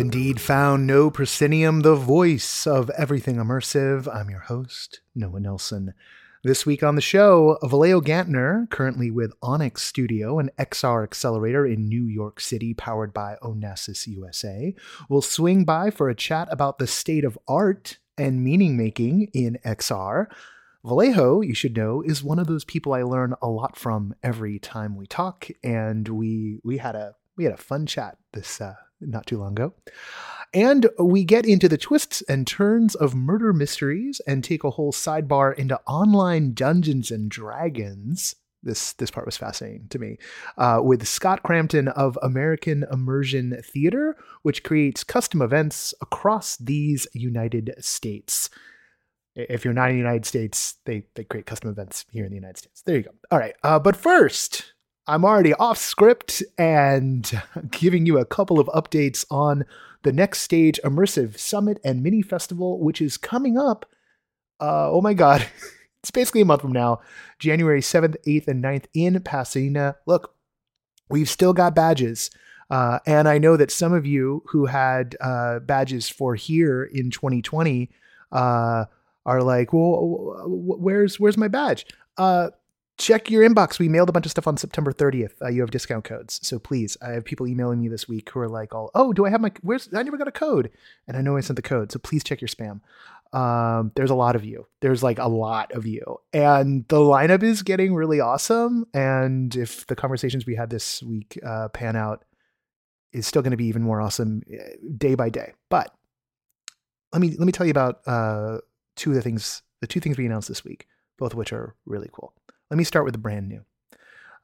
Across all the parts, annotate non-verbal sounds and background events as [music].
Have indeed found No Proscenium, the voice of everything immersive. I'm your host, Noah Nelson. This week on the show, Vallejo Gantner, currently with ONX Studio, an XR accelerator in New York City powered by Onassis USA, will swing by for a chat about the state of art and meaning making in XR. Vallejo, you should know, is one of those people I learn a lot from every time we talk, and we we had a we had a fun chat this uh, not too long ago. And we get into the twists and turns of murder mysteries and take a whole sidebar into online Dungeons and Dragons. This this part was fascinating to me. Uh, with Scott Cramton of American Immersion Theater, which creates custom events across these United States. If you're not in the United States, they, they create custom events here in the United States. There you go. All right. Uh, but first, I'm already off script and [laughs] giving you a couple of updates on the next stage immersive summit and mini festival, which is coming up. Uh, oh my God. [laughs] it's basically a month from now, January 7th, 8th, and 9th in Pasadena. Look, we've still got badges. Uh, and I know that some of you who had uh, badges for here in 2020 uh, are like, well, where's where's my badge? Check your inbox. We mailed a bunch of stuff on September 30th. Uh, you have discount codes. So please, I have people emailing me this week who are like, all, oh, do I have my, where's, I never got a code. And I know I sent the code. So please check your spam. Um, there's a lot of you. There's like a lot of you. And the lineup is getting really awesome. And if the conversations we had this week uh, pan out, is still going to be even more awesome eh, day by day. But let me let me tell you about uh, two of the things, the two things we announced this week, both of which are really cool. Let me start with the brand new,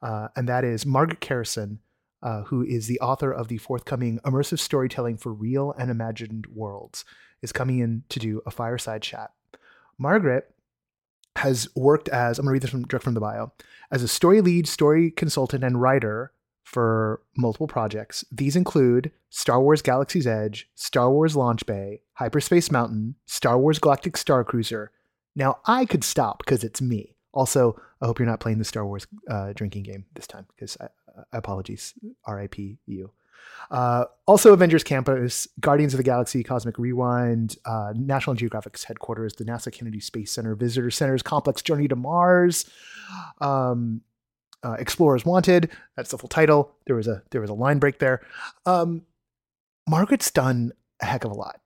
uh, and that is Margaret Kerrison, uh, who is the author of the forthcoming Immersive Storytelling for Real and Imagined Worlds, is coming in to do a fireside chat. Margaret has worked as, I'm going to read this from, direct from the bio, as a story lead, story consultant, and writer for multiple projects. These include Star Wars Galaxy's Edge, Star Wars Launch Bay, Hyperspace Mountain, Star Wars Galactic Star Cruiser. Now, I could stop because it's me. Also, I hope you're not playing the Star Wars uh, drinking game this time because uh, apologies, RIP you. Uh, also, Avengers Campus, Guardians of the Galaxy, Cosmic Rewind, uh, National Geographic's headquarters, the NASA Kennedy Space Center, Visitor Centers Complex, Journey to Mars, um, uh, Explorers Wanted. That's the full title. There was a there was a line break there. Um, Margaret's done a heck of a lot,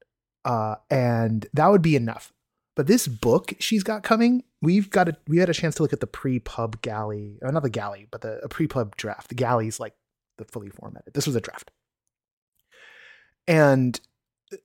uh, and that would be enough. But this book she's got coming, we've got a we had a chance to look at the pre-pub galley, or uh, not the galley, but the pre-pub draft. The galley's like the fully formatted. This was a draft. And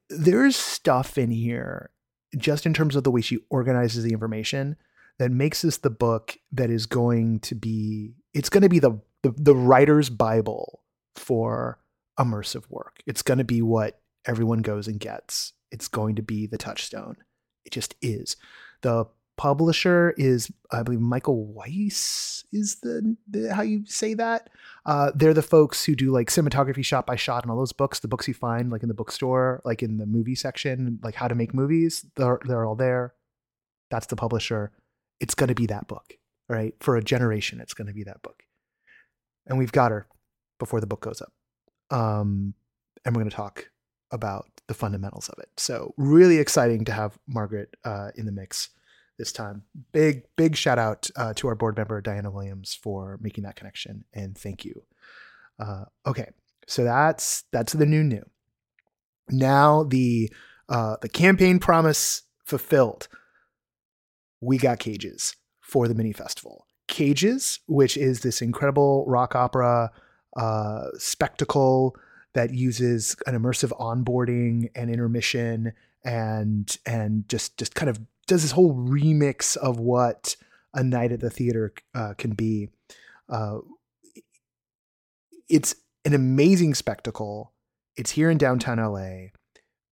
there's stuff in here just in terms of the way she organizes the information that makes this the book that is going to be it's going to be the the, the writer's bible for immersive work. It's going to be what everyone goes and gets. It's going to be the touchstone. It just is. The publisher is, I believe, Michael Wiese is the, the how you say that. Uh, they're the folks who do like cinematography shot by shot and all those books, the books you find like in the bookstore, like in the movie section, like how to make movies. They're they're all there. That's the publisher. It's going to be that book, right? For a generation, it's going to be that book. And we've got her before the book goes up. Um, and we're going to talk about the fundamentals of it. So really exciting to have Margaret uh, in the mix this time. Big big shout out uh, to our board member Diana Williams for making that connection, and thank you. Uh, okay, so that's that's the new new. Now the uh, the campaign promise fulfilled. We got cages for the mini festival. Cages, which is this incredible rock opera uh, spectacle that uses an immersive onboarding and intermission and and just just kind of does this whole remix of what a night at the theater uh, can be. Uh, it's an amazing spectacle. It's here in downtown LA.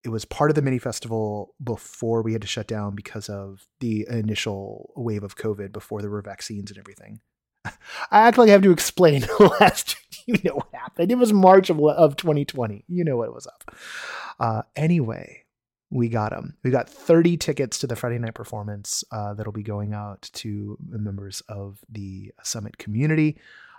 it was part of the mini festival before we had to shut down because of the initial wave of COVID before there were vaccines and everything. I act like I have to explain [laughs] last. [laughs] You know what happened? It was March of, of 2020. You know what it was up. Uh, anyway, we got them. We got 30 tickets to the Friday night performance uh, that'll be going out to members of the Summit community.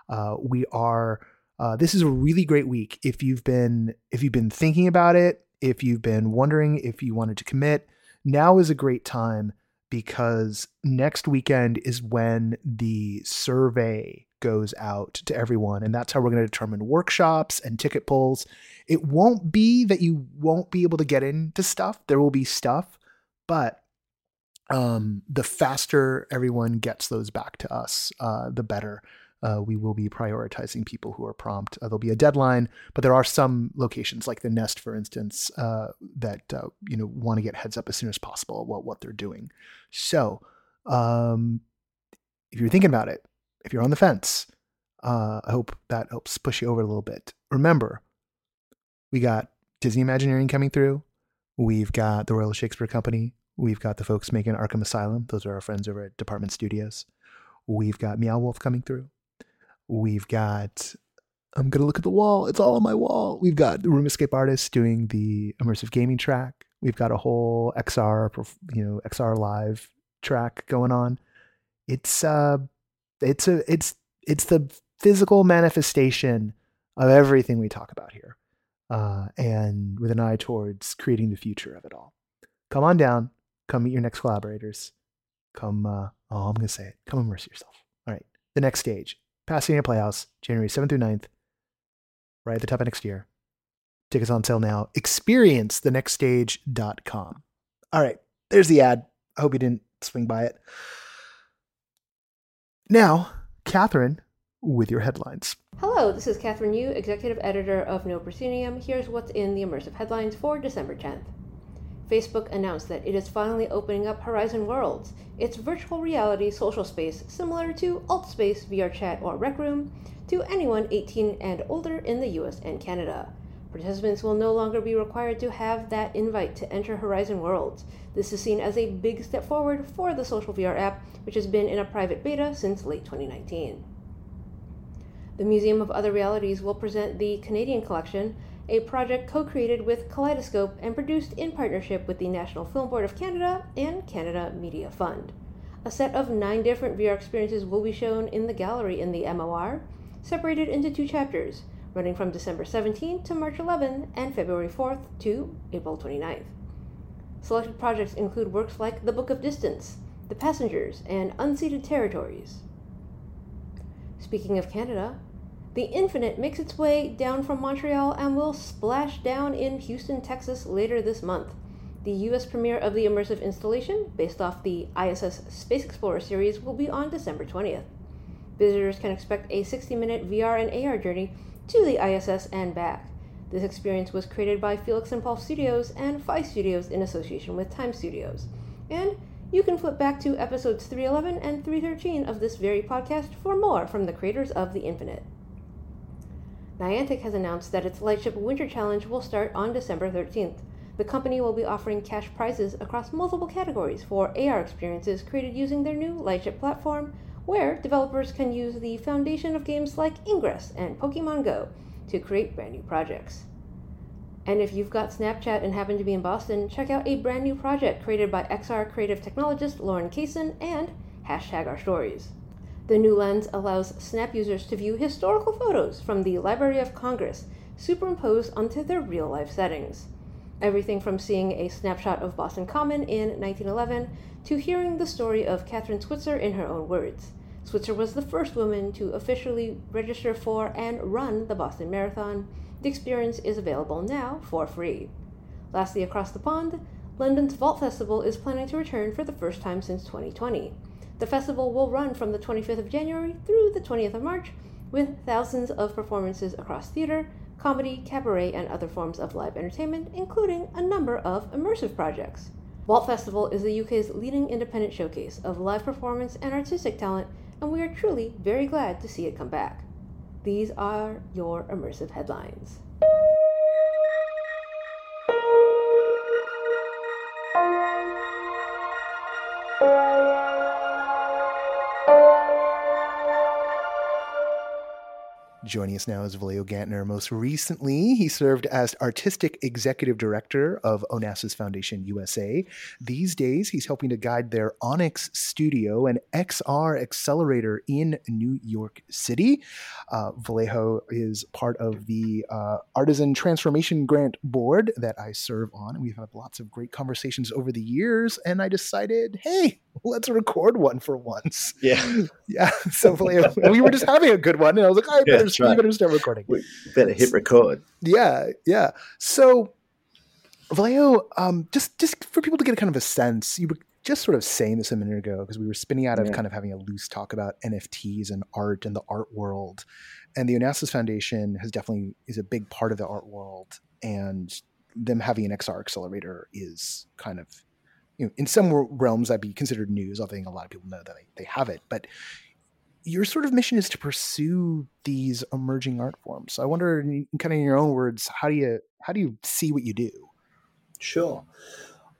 Uh, we are. Uh, this is a really great week if you've been if you've been thinking about it, if you've been wondering if you wanted to commit. Now is a great time because next weekend is when the survey goes out to everyone, and that's how we're going to determine workshops and ticket pulls. It won't be that you won't be able to get into stuff. There will be stuff, but um, the faster everyone gets those back to us, uh, the better. Uh, we will be prioritizing people who are prompt. Uh, there'll be a deadline, but there are some locations, like the Nest, for instance, uh, that uh, you know want to get heads up as soon as possible about what they're doing. So, um, if you're thinking about it, if you're on the fence, uh, I hope that helps push you over a little bit. Remember, we got Disney Imagineering coming through. We've got the Royal Shakespeare Company. We've got the folks making Arkham Asylum. Those are our friends over at Department Studios. We've got Meow Wolf coming through. We've got I'm gonna look at the wall. It's all on my wall. We've got the Room Escape artists doing the immersive gaming track. We've got a whole XR, you know, XR live track going on. It's uh, it's a it's it's the physical manifestation of everything we talk about here uh, and with an eye towards creating the future of it all. Come on down. Come meet your next collaborators. Come, uh, oh, I'm to say it. Come immerse yourself. All right. The next stage Pasadena Playhouse, January 7th through 9th, right at the top of next year. Tickets on sale now. Experience the next stage.com. All right. There's the ad. I hope you didn't swing by it. Now, Kathryn with your headlines. Hello, this is Kathryn Yu, Executive Editor of No Proscenium. Here's what's in the immersive headlines for December 10th. Facebook announced that it is finally opening up Horizon Worlds, its virtual reality social space similar to AltSpace, VRChat, or Rec Room, to anyone 18 and older in the US and Canada. Participants will no longer be required to have that invite to enter Horizon Worlds. This is seen as a big step forward for the social VR app, which has been in a private beta since late 2019. The Museum of Other Realities will present the Canadian Collection, a project co created with Kaleidoscope and produced in partnership with the National Film Board of Canada and Canada Media Fund. A set of nine different VR experiences will be shown in the gallery in the MOR, separated into two chapters, running from December 17 to March 11 and February 4th to April 29th. Selected projects include works like The Book of Distance, The Passengers, and Unceded Territories. Speaking of Canada, the Infinite makes its way down from Montreal and will splash down in Houston, Texas later this month. The US premiere of the immersive installation, based off the ISS Space Explorer series, will be on December 20th. Visitors can expect a 60 minute VR and AR journey to the ISS and back. This experience was created by Felix and Paul Studios and Phi Studios in association with Time Studios. And you can flip back to episodes 311 and 313 of this very podcast for more from the creators of The Infinite. Niantic has announced that its Lightship Winter Challenge will start on December 13th. The company will be offering cash prizes across multiple categories for AR experiences created using their new Lightship platform, where developers can use the foundation of games like Ingress and Pokemon Go to create brand new projects. And if you've got Snapchat and happen to be in Boston, check out a brand new project created by XR creative technologist Lauren Kaysen and hashtag our stories. The new lens allows Snap users to view historical photos from the Library of Congress superimposed onto their real life settings. Everything from seeing a snapshot of Boston Common in 1911 to hearing the story of Kathrine Switzer in her own words. Switzer was the first woman to officially register for and run the Boston Marathon the experience is available now for free. Lastly, across the pond, London's Vault Festival is planning to return for the first time since 2020. The festival will run from the 25th of January through the 20th of March, with thousands of performances across theater, comedy, cabaret, and other forms of live entertainment, including a number of immersive projects. Vault Festival is the UK's leading independent showcase of live performance and artistic talent, and we are truly very glad to see it come back. These are your immersive headlines. Joining us now is Vallejo Gantner. Most recently, he served as artistic executive director of Onassis Foundation USA. These days, he's helping to guide their ONX Studio, an XR accelerator in New York City. Uh, Vallejo is part of the uh, Artisan Transformation Grant Board that I serve on. We've had lots of great conversations over the years, and I decided, hey, let's record one for once. Yeah. [laughs] Yeah. So we were just having a good one, and I was like, I Yeah, better, right. better start recording. We better hit record. Yeah, yeah. So, Vallejo, um, just just for people to get kind of a sense, you were just sort of saying this a minute ago because we were spinning out of Yeah. kind of having a loose talk about NFTs and art and the art world, and the Onassis Foundation has definitely is a big part of the art world, and them having an XR accelerator is kind of. You know, in some realms, that'd be considered news. I think a lot of people know that they, they have it, but your sort of mission is to pursue these emerging art forms. So I wonder, in, in kind of in your own words, how do you how do you see what you do? Sure.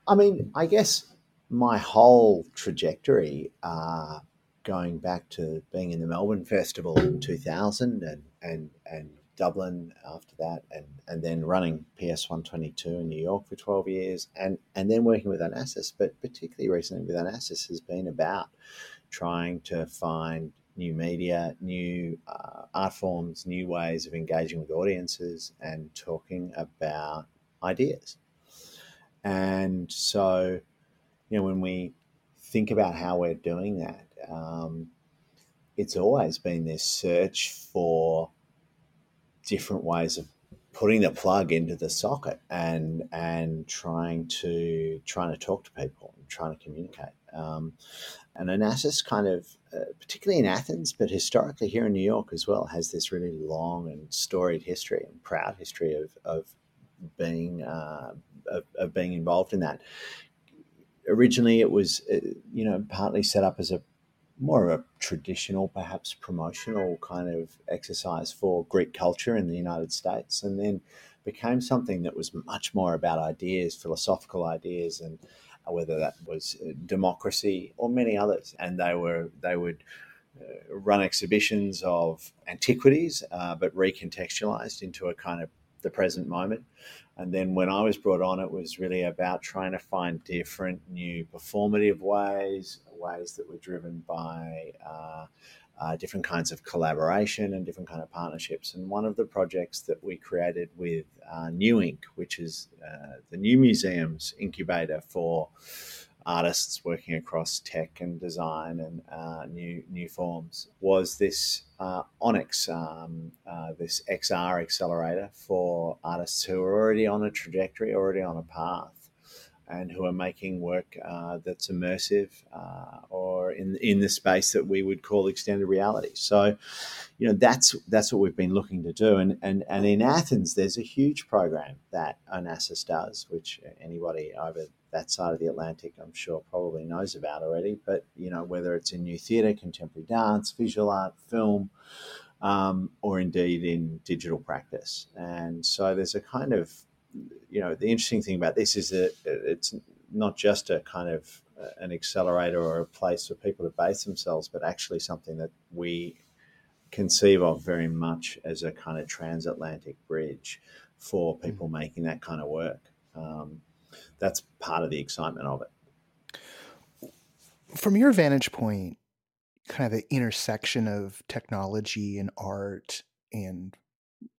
I mean, I guess my whole trajectory, uh, going back to being in the Melbourne Festival in 2000 and, and, and Dublin after that, and, and then running PS 122 in New York for 12 years, and, and then working with Onassis, but particularly recently with Onassis, has been about trying to find new media, new uh, art forms, new ways of engaging with audiences and talking about ideas. And so, you know, when we think about how we're doing that, um, it's always been this search for different ways of putting the plug into the socket and and trying to trying to talk to people and trying to communicate. Um, and Onassis kind of, uh, particularly in Athens, but historically here in New York as well, has this really long and storied history and proud history of, of being uh, of, of being involved in that. Originally, it was uh, you know partly set up as a more of a traditional, perhaps promotional kind of exercise for Greek culture in the United States, and then became something that was much more about ideas, philosophical ideas, and uh, whether that was uh, democracy or many others. And they were they would uh, run exhibitions of antiquities, uh, but recontextualized into a kind of the present moment. And then when I was brought on, it was really about trying to find different new performative ways, ways that were driven by uh, uh, different kinds of collaboration and different kind of partnerships. And one of the projects that we created with uh, New Inc., which is uh, the New Museum's incubator for artists working across tech and design and uh, new new forms. Was this uh, ONX, um, uh, this XR accelerator for artists who are already on a trajectory, already on a path, and who are making work uh, that's immersive uh, or in in the space that we would call extended reality. So, you know, that's that's what we've been looking to do. And and and in Athens, there's a huge program that Onassis does, which anybody over that side of the Atlantic, I'm sure, probably knows about already. But you know, whether it's in new theatre, contemporary dance, visual art, film, um, or indeed in digital practice, and so there's a kind of, you know, the interesting thing about this is that it's not just a kind of uh, an accelerator or a place for people to base themselves, but actually something that we conceive of very much as a kind of transatlantic bridge for people making that kind of work. Um, that's part of the excitement of it. From your vantage point, kind of the intersection of technology and art and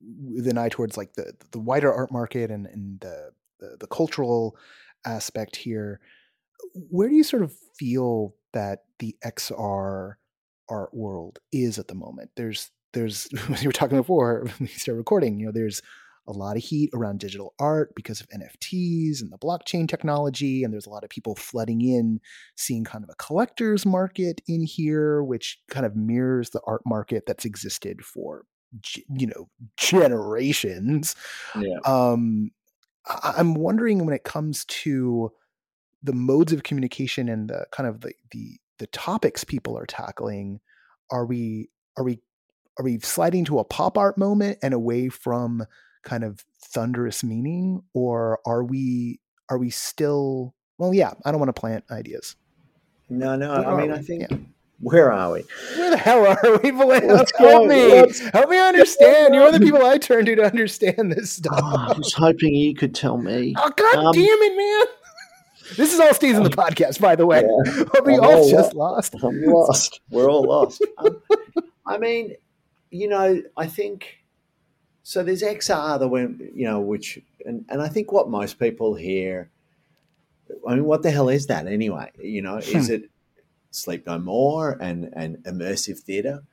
with an eye towards like the the wider art market and, and the, the the cultural aspect here, where do you sort of feel that the XR art world is at the moment? There's there's [laughs] as you were talking before [laughs] we started recording, you know, there's a lot of heat around digital art because of NFTs and the blockchain technology. And there's a lot of people flooding in, seeing kind of a collector's market in here, which kind of mirrors the art market that's existed for, you know, generations. Yeah. Um, I- I'm wondering when it comes to the modes of communication and the kind of the, the, the topics people are tackling, are we, are we, are we sliding to a pop art moment and away from kind of thunderous meaning or are we are we still well yeah i don't want to plant ideas No, no. I mean, we? I think Yeah. Where are we? Where the hell are we? What's Help me. what's- Help me understand. You're the people I turn to to understand this stuff. Oh, I was hoping you could tell me. [laughs] Oh god Um, damn it, man! This is all stays in the podcast, by the way. Yeah. [laughs] We I'm all all just lost? I'm lost. We're all lost. [laughs] Um, I mean, you know, I think so. There's XR, the when you know, which, and and I think what most people hear. I mean, what the hell is that anyway? You know, is it Sleep No More and and immersive theater?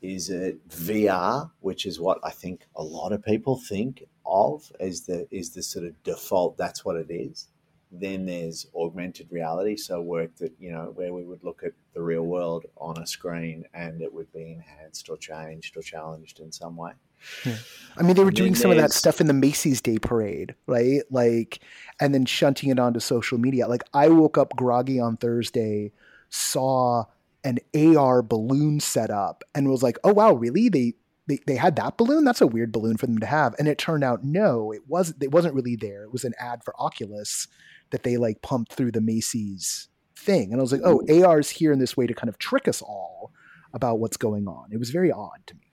Is it VR, which is what I think a lot of people think of as the is the sort of default? That's what it is then there's augmented reality so work that you know where we would look at the real world on a screen and it would be enhanced or changed or challenged in some way I mean, they were And doing some of that stuff in the Macy's Day Parade, right? Like, and then shunting it onto social media. Like, I woke up groggy on Thursday, saw an AR balloon set up, and was like, "Oh wow, really? They they, they had that balloon? That's a weird balloon for them to have." And it turned out, no, it wasn't. It wasn't really there. It was an ad for Oculus that they like pumped through the Macy's thing, and I was like, "Oh, AR's here in this way to kind of trick us all about what's going on." It was very odd to me.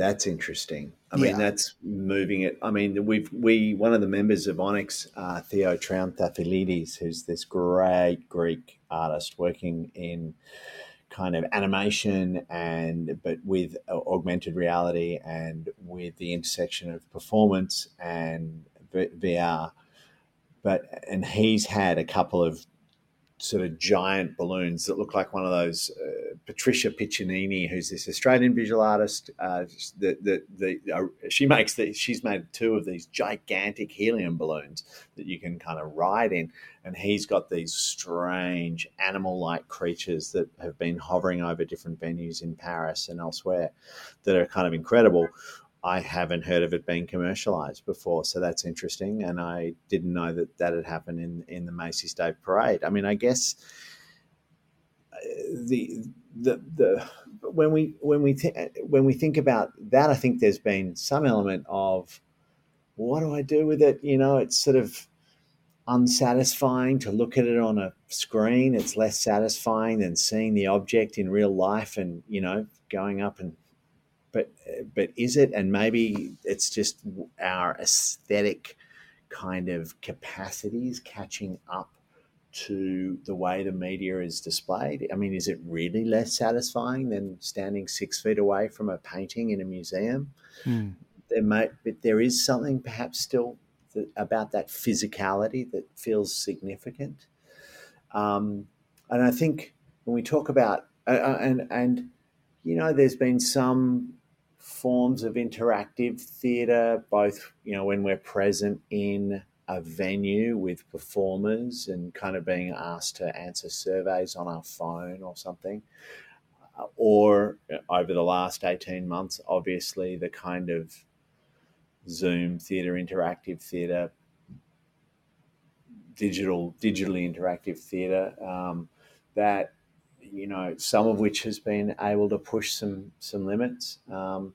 That's interesting. I Yeah. mean that's moving it. I mean we've we one of the members of ONX uh, theo Triantafyllidis, who's this great greek artist working in kind of animation and but with uh, augmented reality and with the intersection of performance and V- VR but and he's had a couple of sort of giant balloons that look like one of those uh, Patricia Piccinini, who's this Australian visual artist. Uh, that the, the, uh, she makes the, she's made two of these gigantic helium balloons that you can kind of ride in, and he's got these strange animal-like creatures that have been hovering over different venues in Paris and elsewhere that are kind of incredible. I haven't heard of it being commercialized before, so that's interesting. And I didn't know that that had happened in in the Macy's Day Parade. I mean, I guess uh, the the the when we when we th- when we think about that, I think there's been some element of what do I do with it? You know, it's sort of unsatisfying to look at it on a screen. It's less satisfying than seeing the object in real life and you know going up and but but is it? And maybe it's just our aesthetic kind of capacities catching up to the way the media is displayed. I mean is it really less satisfying than standing six feet away from a painting in a museum? There might but there is something perhaps still that, about that physicality that feels significant. Um, and i think when we talk about uh, uh, and and you know there's been some forms of interactive theatre both you know when we're present in a venue with performers and kind of being asked to answer surveys on our phone or something Uh, or over the last 18 months obviously the kind of zoom theatre interactive theatre digital digitally interactive theatre um, that you know some of which has been able to push some some limits um,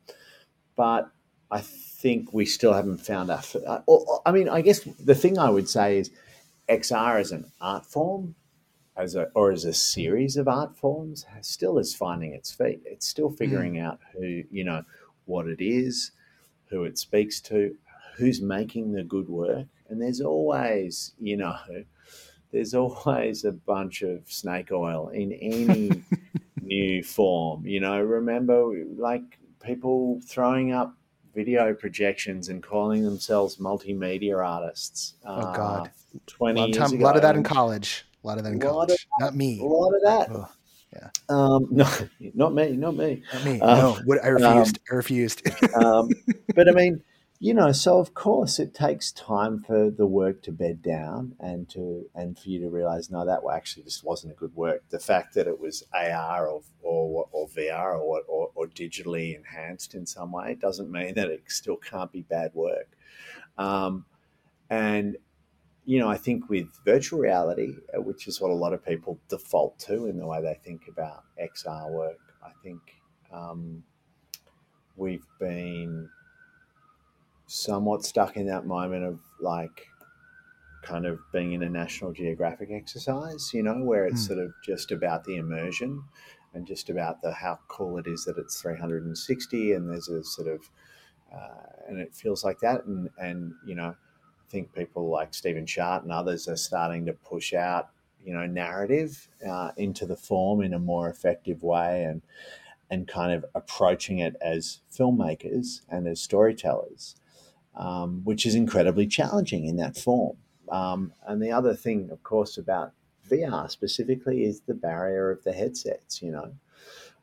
but I think we still haven't found our. uh, I mean, I guess the thing I would say is XR as an art form, as a or as a series of art forms, still is finding its feet. It's still figuring out who you know what it is, who it speaks to, who's making the good work, and there's always you know. There's always a bunch of snake oil in any [laughs] new form. You know, remember like people throwing up video projections and calling themselves multimedia artists. Oh, God. uh, twenty A lot, time, ago. lot of that in college. A lot of that in college. of Not me. A lot of that. Yeah. Um, [laughs] no, not me. Not me. Not me. Uh, no, what, I refused. I refused. um, [laughs] but I mean, you know, so of course it takes time for the work to bed down and to and for you to realize, no, that actually just wasn't a good work. The fact that it was AR or or, or VR or, or or digitally enhanced in some way doesn't mean that it still can't be bad work. Um, and you know, I think with virtual reality, uh, which is what a lot of people default to in the way they think about XR work, I think um, we've been somewhat stuck in that moment of like kind of being in a National Geographic exercise, you know, where it's Mm. sort of just about the immersion and just about the how cool it is that it's 360 and there's a sort of uh, and it feels like that and and you know I think people like Stephen Chart and others are starting to push out you know narrative uh, into the form in a more effective way and and kind of approaching it as filmmakers and as storytellers, um, which is incredibly challenging in that form. Um, and the other thing, of course, about VR specifically is the barrier of the headsets, you know,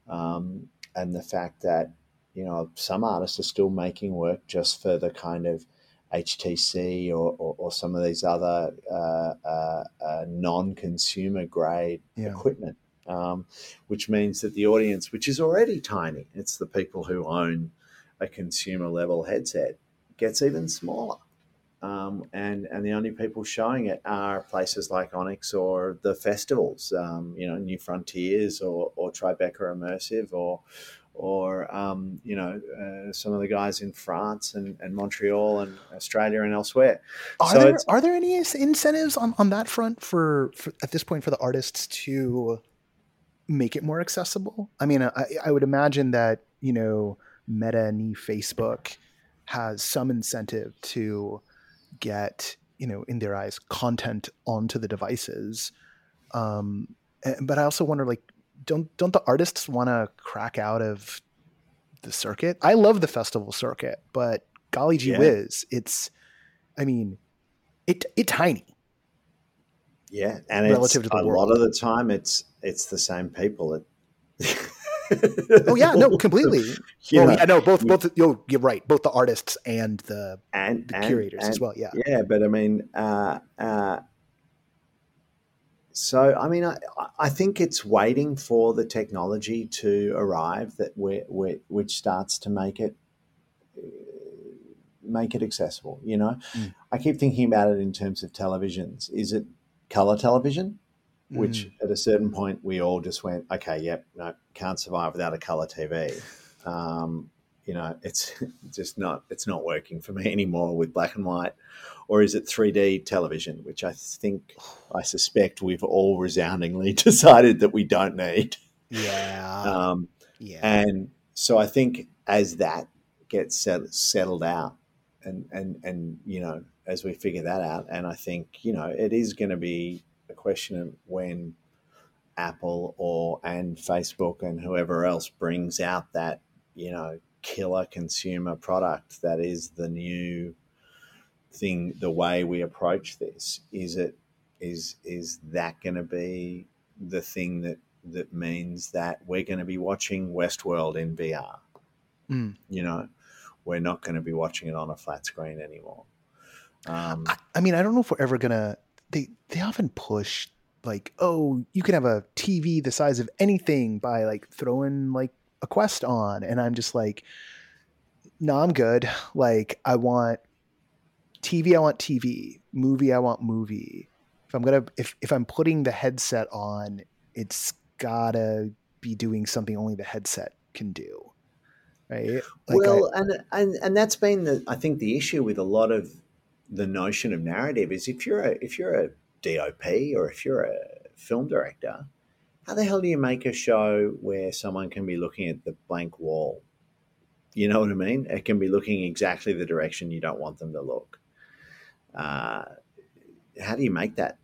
um, and the fact that, you know, some artists are still making work just for the kind of HTC or, or, or some of these other uh, uh, uh, non consumer grade Yeah. equipment. Um, which means that the audience, which is already tiny, it's the people who own a consumer level headset, gets even smaller. Um, and and the only people showing it are places like ONX or the festivals, um, you know, New Frontiers or, or Tribeca Immersive or or um, you know uh, some of the guys in France and, and Montreal and Australia and elsewhere. Are So there are there any incentives on, on that front for, for at this point for the artists to make it more accessible? I mean, I, I would imagine that you know Meta and Facebook has some incentive to get you know in their eyes content onto the devices. Um, but I also wonder like don't don't the artists want to crack out of the circuit? I love the festival circuit, but golly gee Yeah. whiz, it's I mean, it it tiny. Yeah, and Relative it's, to the a world. lot of the time it's it's the same people. It, [laughs] Oh yeah, no, completely. [laughs] You well, know, yeah, no, both both you're, you're right. Both the artists and the and the and- curators as well. Yeah. Yeah, but I mean, uh, uh, so I mean, I, I think it's waiting for the technology to arrive that we we which starts to make it uh, make it accessible. You know, Mm. I keep thinking about it in terms of televisions. Is it color television? Which Mm. at a certain point we all just went, okay, yep, no, can't survive without a color TV. Um, you know, it's [laughs] just not it's not working for me [laughs] anymore with black and white. Or is it 3D television, which I think I suspect we've all resoundingly [laughs] decided that we don't need. yeah, Um, yeah, and so I think as that gets set, settled out, and and and you know, as we figure that out, and I think you know, it is going to be question of when Apple or and Facebook and whoever else brings out that you know killer consumer product that is the new thing. The way we approach this is it is is that going to be the thing that that means that we're going to be watching Westworld in VR. Mm. You know, we're not going to be watching it on a flat screen anymore. Um, I, I mean, I don't know if we're ever gonna. They they often push like, oh, you can have a TV the size of anything by like throwing like a Quest on, and I'm just like, no, I'm good. Like, I want TV. I want TV. Movie. I want movie. If I'm gonna if if I'm putting the headset on, it's gotta be doing something only the headset can do. Right? Like, I- well, and, and and that's been the I think the issue with a lot of the notion of narrative is if you're a if you're a DOP or if you're a film director, how the hell do you make a show where someone can be looking at the blank wall? You know what I mean? It can be looking exactly the direction you don't want them to look. Uh, how do you make that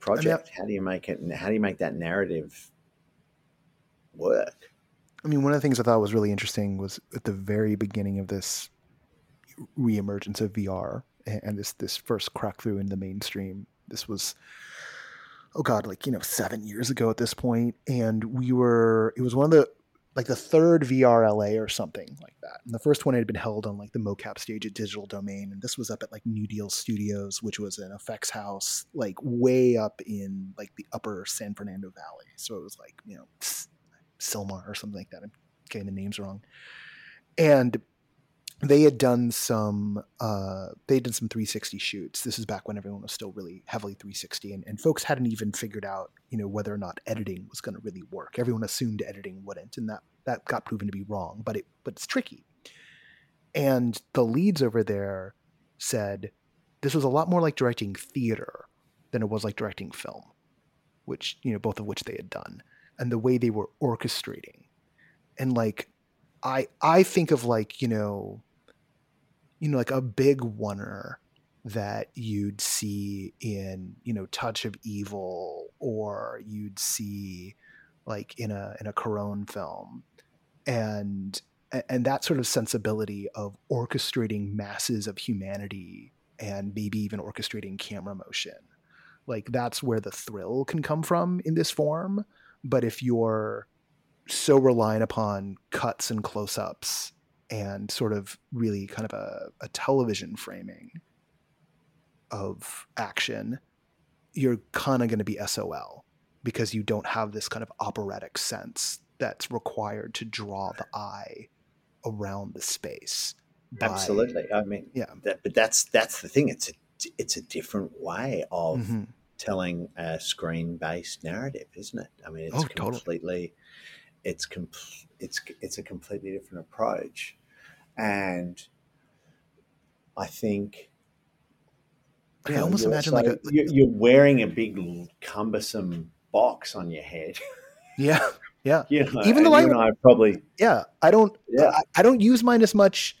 project? how do you make it? How do you make that narrative work? I mean, one of the things I thought was really interesting was at the very beginning of this reemergence of VR and, this this first crack through in the mainstream. This was, oh god, like you know, seven years ago at this point, and we were. It was one of the like the third VRLA or something like that. And the first one had been held on like the mocap stage at Digital Domain, and this was up at like New Deal Studios, which was an effects house like way up in like the upper San Fernando Valley. So it was like you know. Sylmar or something like that. I'm getting the names wrong. And they had done some uh they did some 360 shoots. This is back when everyone was still really heavily 360 and, and folks hadn't even figured out, you know, whether or not editing was gonna really work. Everyone assumed editing wouldn't, and that that got proven to be wrong, but it but it's tricky. And the leads over there said, this was a lot more like directing theater than it was like directing film, which you know both of which they had done, and the way they were orchestrating, and like I I think of like you know, you know like a big oneer that you'd see in you know Touch of Evil or you'd see like in a in a Cuarón film, and and that sort of sensibility of orchestrating masses of humanity and maybe even orchestrating camera motion. Like that's where the thrill can come from in this form. But if you're so reliant upon cuts and close-ups and sort of really kind of a, a television framing of action you're kind of going to be sol because you don't have this kind of operatic sense that's required to draw the eye around the space. By, Absolutely. I mean, yeah. That, but that's that's the thing. It's a it's a different way of mm-hmm. telling a screen based narrative, isn't it? I mean, it's oh, completely. Totally. It's com- it's it's a completely different approach, and I think. I almost imagine like a, you're wearing a big cumbersome box on your head. [laughs] Yeah, yeah. You know, Even though I, I probably yeah, I don't yeah. I, I, don't use mine as much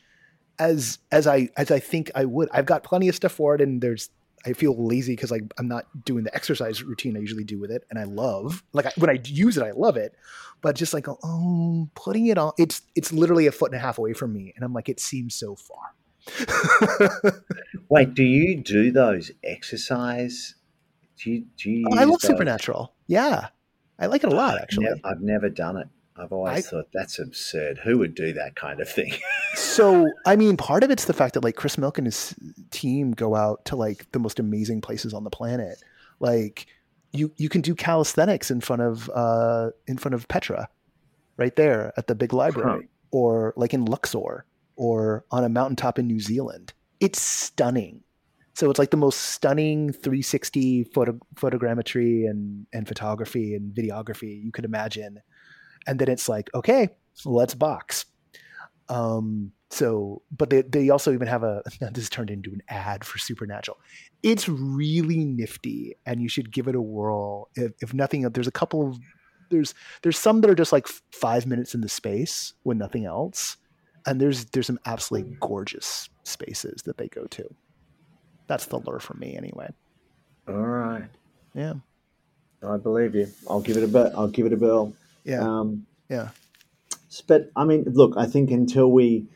as as I as I think I would. I've got plenty of stuff for it, and there's I feel lazy because like I'm not doing the exercise routine I usually do with it, and I love like I, when I use it, I love it. But just like oh, putting it on, it's it's literally a foot and a half away from me, and I'm like, it seems so far. Wait, do you do those exercise? Do you, do you oh, I love those? Supernatural. Yeah, I like it a oh, lot, actually. I've never, I've never done it. I've always I, thought that's absurd. Who would do that kind of thing? so, [laughs] I mean, part of it's the fact that like Chris Milk and his team go out to like the most amazing places on the planet. Like you, you can do calisthenics in front of uh, in front of Petra, right there at the big library, huh. or like in Luxor, or on a mountaintop in New Zealand. It's stunning. So it's like the most stunning 360 photo, photogrammetry and, and photography and videography you could imagine. And then it's like, okay, let's box. Um, so, but they, they also even have a, [laughs] this turned into an ad for Supernatural. It's really nifty and you should give it a whirl. If, if nothing, there's a couple of, there's, there's some that are just like five minutes in the space when nothing else. And there's, there's some absolutely gorgeous spaces that they go to that's the lure for me anyway. All right. Yeah. I believe you. I'll give it a bit. I'll give it a bill. Yeah. Um, yeah. But I mean, look, I think until we,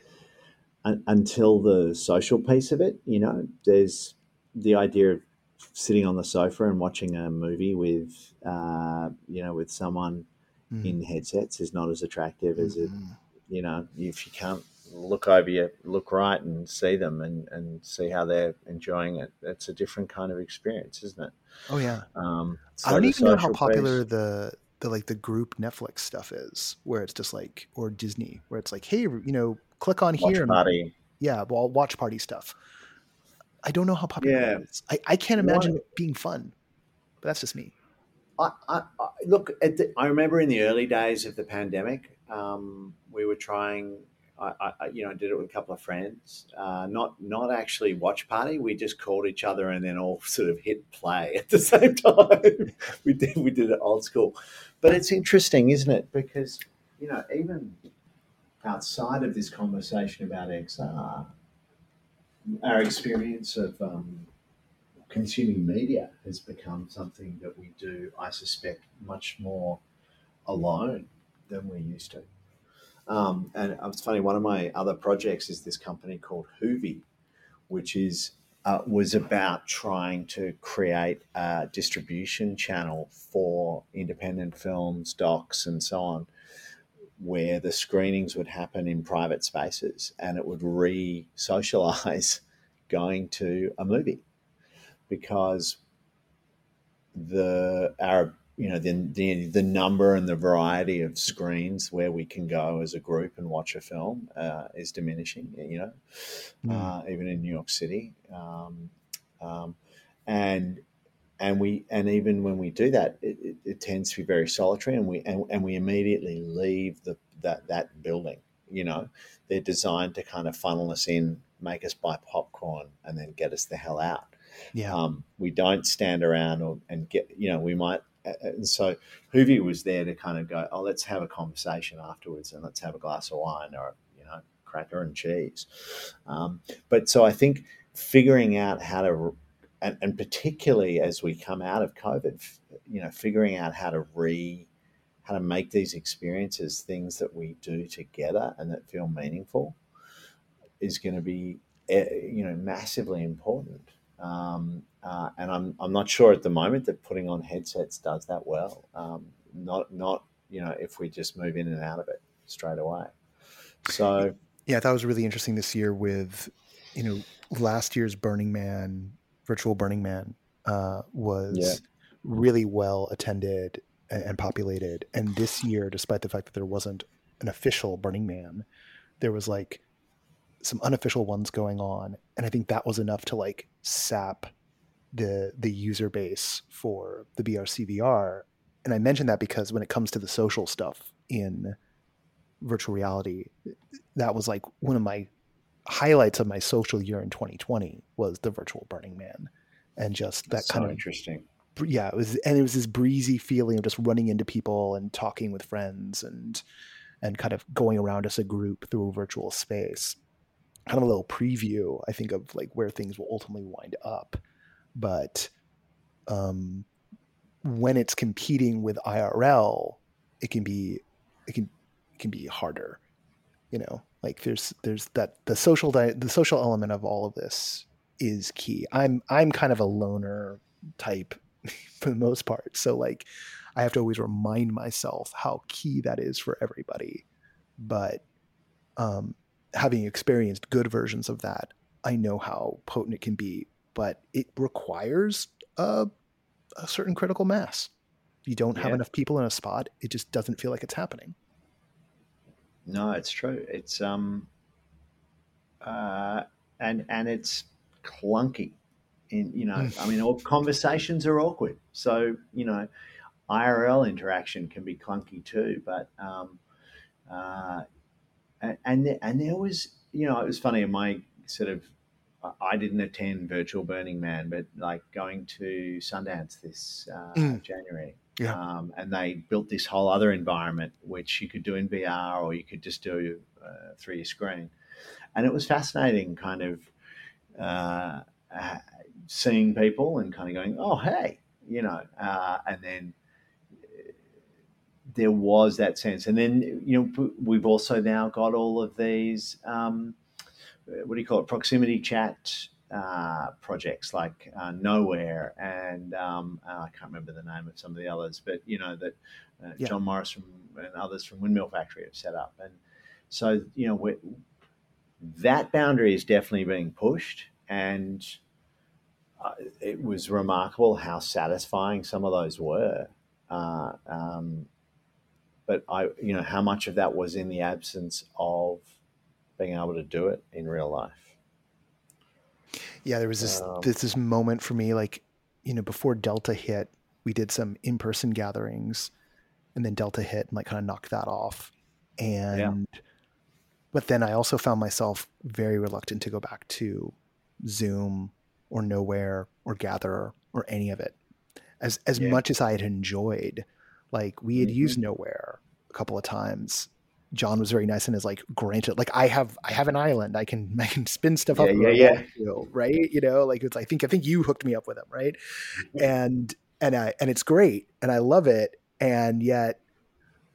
until the social piece of it, you know, there's the idea of sitting on the sofa and watching a movie with, uh, you know, with someone mm. in headsets is not as attractive as mm-hmm. it, you know, if you can't look over you, look right, and see them, and and see how they're enjoying it. It's a different kind of experience, isn't it? Oh yeah. Um, I don't even know how popular piece. the the like the group Netflix stuff is, where it's just like or Disney, where it's like, hey, you know, click on watch here. Party. And, yeah, well, watch party stuff. I don't know how popular yeah. it is. I, I can't imagine it being fun, but that's just me. I, I, I look at the, I remember in the early days of the pandemic, um, we were trying I, I, you know did it with a couple of friends. Uh, not not actually watch party. We just called each other and then all [laughs] sort of hit play at the [laughs] same time. we did we did it old school, but it's interesting, isn't it? Because you know even outside of this conversation about XR, our experience of um, consuming media has become something that we do, I suspect, much more alone than we used to. Um, and it's funny, one of my other projects is this company called Hoovie, which is uh, was about trying to create a distribution channel for independent films, docs, and so on, where the screenings would happen in private spaces and it would re socialize [laughs] going to a movie because the our you know the, the the number and the variety of screens where we can go as a group and watch a film uh, is diminishing. You know, mm. uh, even in New York City, um, um, and and we and even when we do that, it, it, it, tends to be very solitary, and we and, and we immediately leave the that that building You know, they're designed to kind of funnel us in, make us buy popcorn, and then get us the hell out. Yeah. Um, we don't stand around or, and get, you know, we might. And so Hoovie was there to kind of go, oh, let's have a conversation afterwards and let's have a glass of wine or, you know, cracker and cheese. Um, but so I think figuring out how to, and, and particularly as we come out of COVID, you know, figuring out how to re, how to make these experiences things that we do together and that feel meaningful is going to be, eh, you know, massively important. Um, uh, and I'm, I'm not sure at the moment that putting on headsets does that well. Um, not not you know if we just move in and out of it straight away. So yeah, that was really interesting this year with you know last year's Burning Man, virtual Burning Man, uh, was Yeah. really well attended and, and populated, and this year, despite the fact that there wasn't an official Burning Man, there was like some unofficial ones going on, and I think that was enough to like sap the the user base for the BRC VR. And I mention that because when it comes to the social stuff in virtual reality, that was like one of my highlights of my social year in 2020 was the virtual Burning Man, and just that so kind of interesting. yeah, it was, and it was this breezy feeling of just running into people and talking with friends and and kind of going around as a group through a virtual space. Kind of a little preview, I think, of like where things will ultimately wind up. But um, when it's competing with IRL, it can be it can it can be harder. You know, like there's there's that the social di- the social element of all of this is key. I'm I'm kind of a loner type [laughs] for the most part. So like I have to always remind myself how key that is for everybody. But um, having experienced good versions of that, I know how potent it can be, but it requires a, a certain critical mass. If you don't have Yeah. enough people in a spot, it just doesn't feel like it's happening. No, it's true. It's um, uh, and and it's clunky. In you know, I mean, all conversations are awkward. So you know, IRL interaction can be clunky too. But um, uh, and and there, and there was you know, it was funny. in My sort of, I- didn't attend virtual Burning Man, but like going to Sundance this uh, Mm. January. Yeah. Um, and they built this whole other environment which you could do in VR or you could just do uh, through your screen. And it was fascinating, kind of uh, uh, seeing people and kind of going, "Oh, hey," you know, uh, and then there was that sense. And then you know we've also now got all of these um, what do you call it proximity chat uh, projects like uh, Nowhere and um, uh, I can't remember the name of some of the others, but you know that uh, Yeah. John Morris from, and others from Windmill Factory have set up, and so you know that boundary is definitely being pushed, and uh, it was remarkable how satisfying some of those were. Uh, um, but I, you know, how much of that was in the absence of being able to do it in real life. Yeah, there was this Um, this this moment for me, like you know, before Delta hit, we did some in person gatherings, and then Delta hit and like kind of knocked that off. And but then I also found myself very reluctant to go back to Zoom or Nowhere or Gather or any of it. As as Yeah. much as I had enjoyed, like we had Mhm. used Nowhere a couple of times. John was very nice and is like, granted, like I have I have an island. I can [laughs] I can spin stuff up. Yeah, if yeah, yeah. to, right? You know, like it's I think I think you hooked me up with him, right? And and I and it's great and I love it. And yet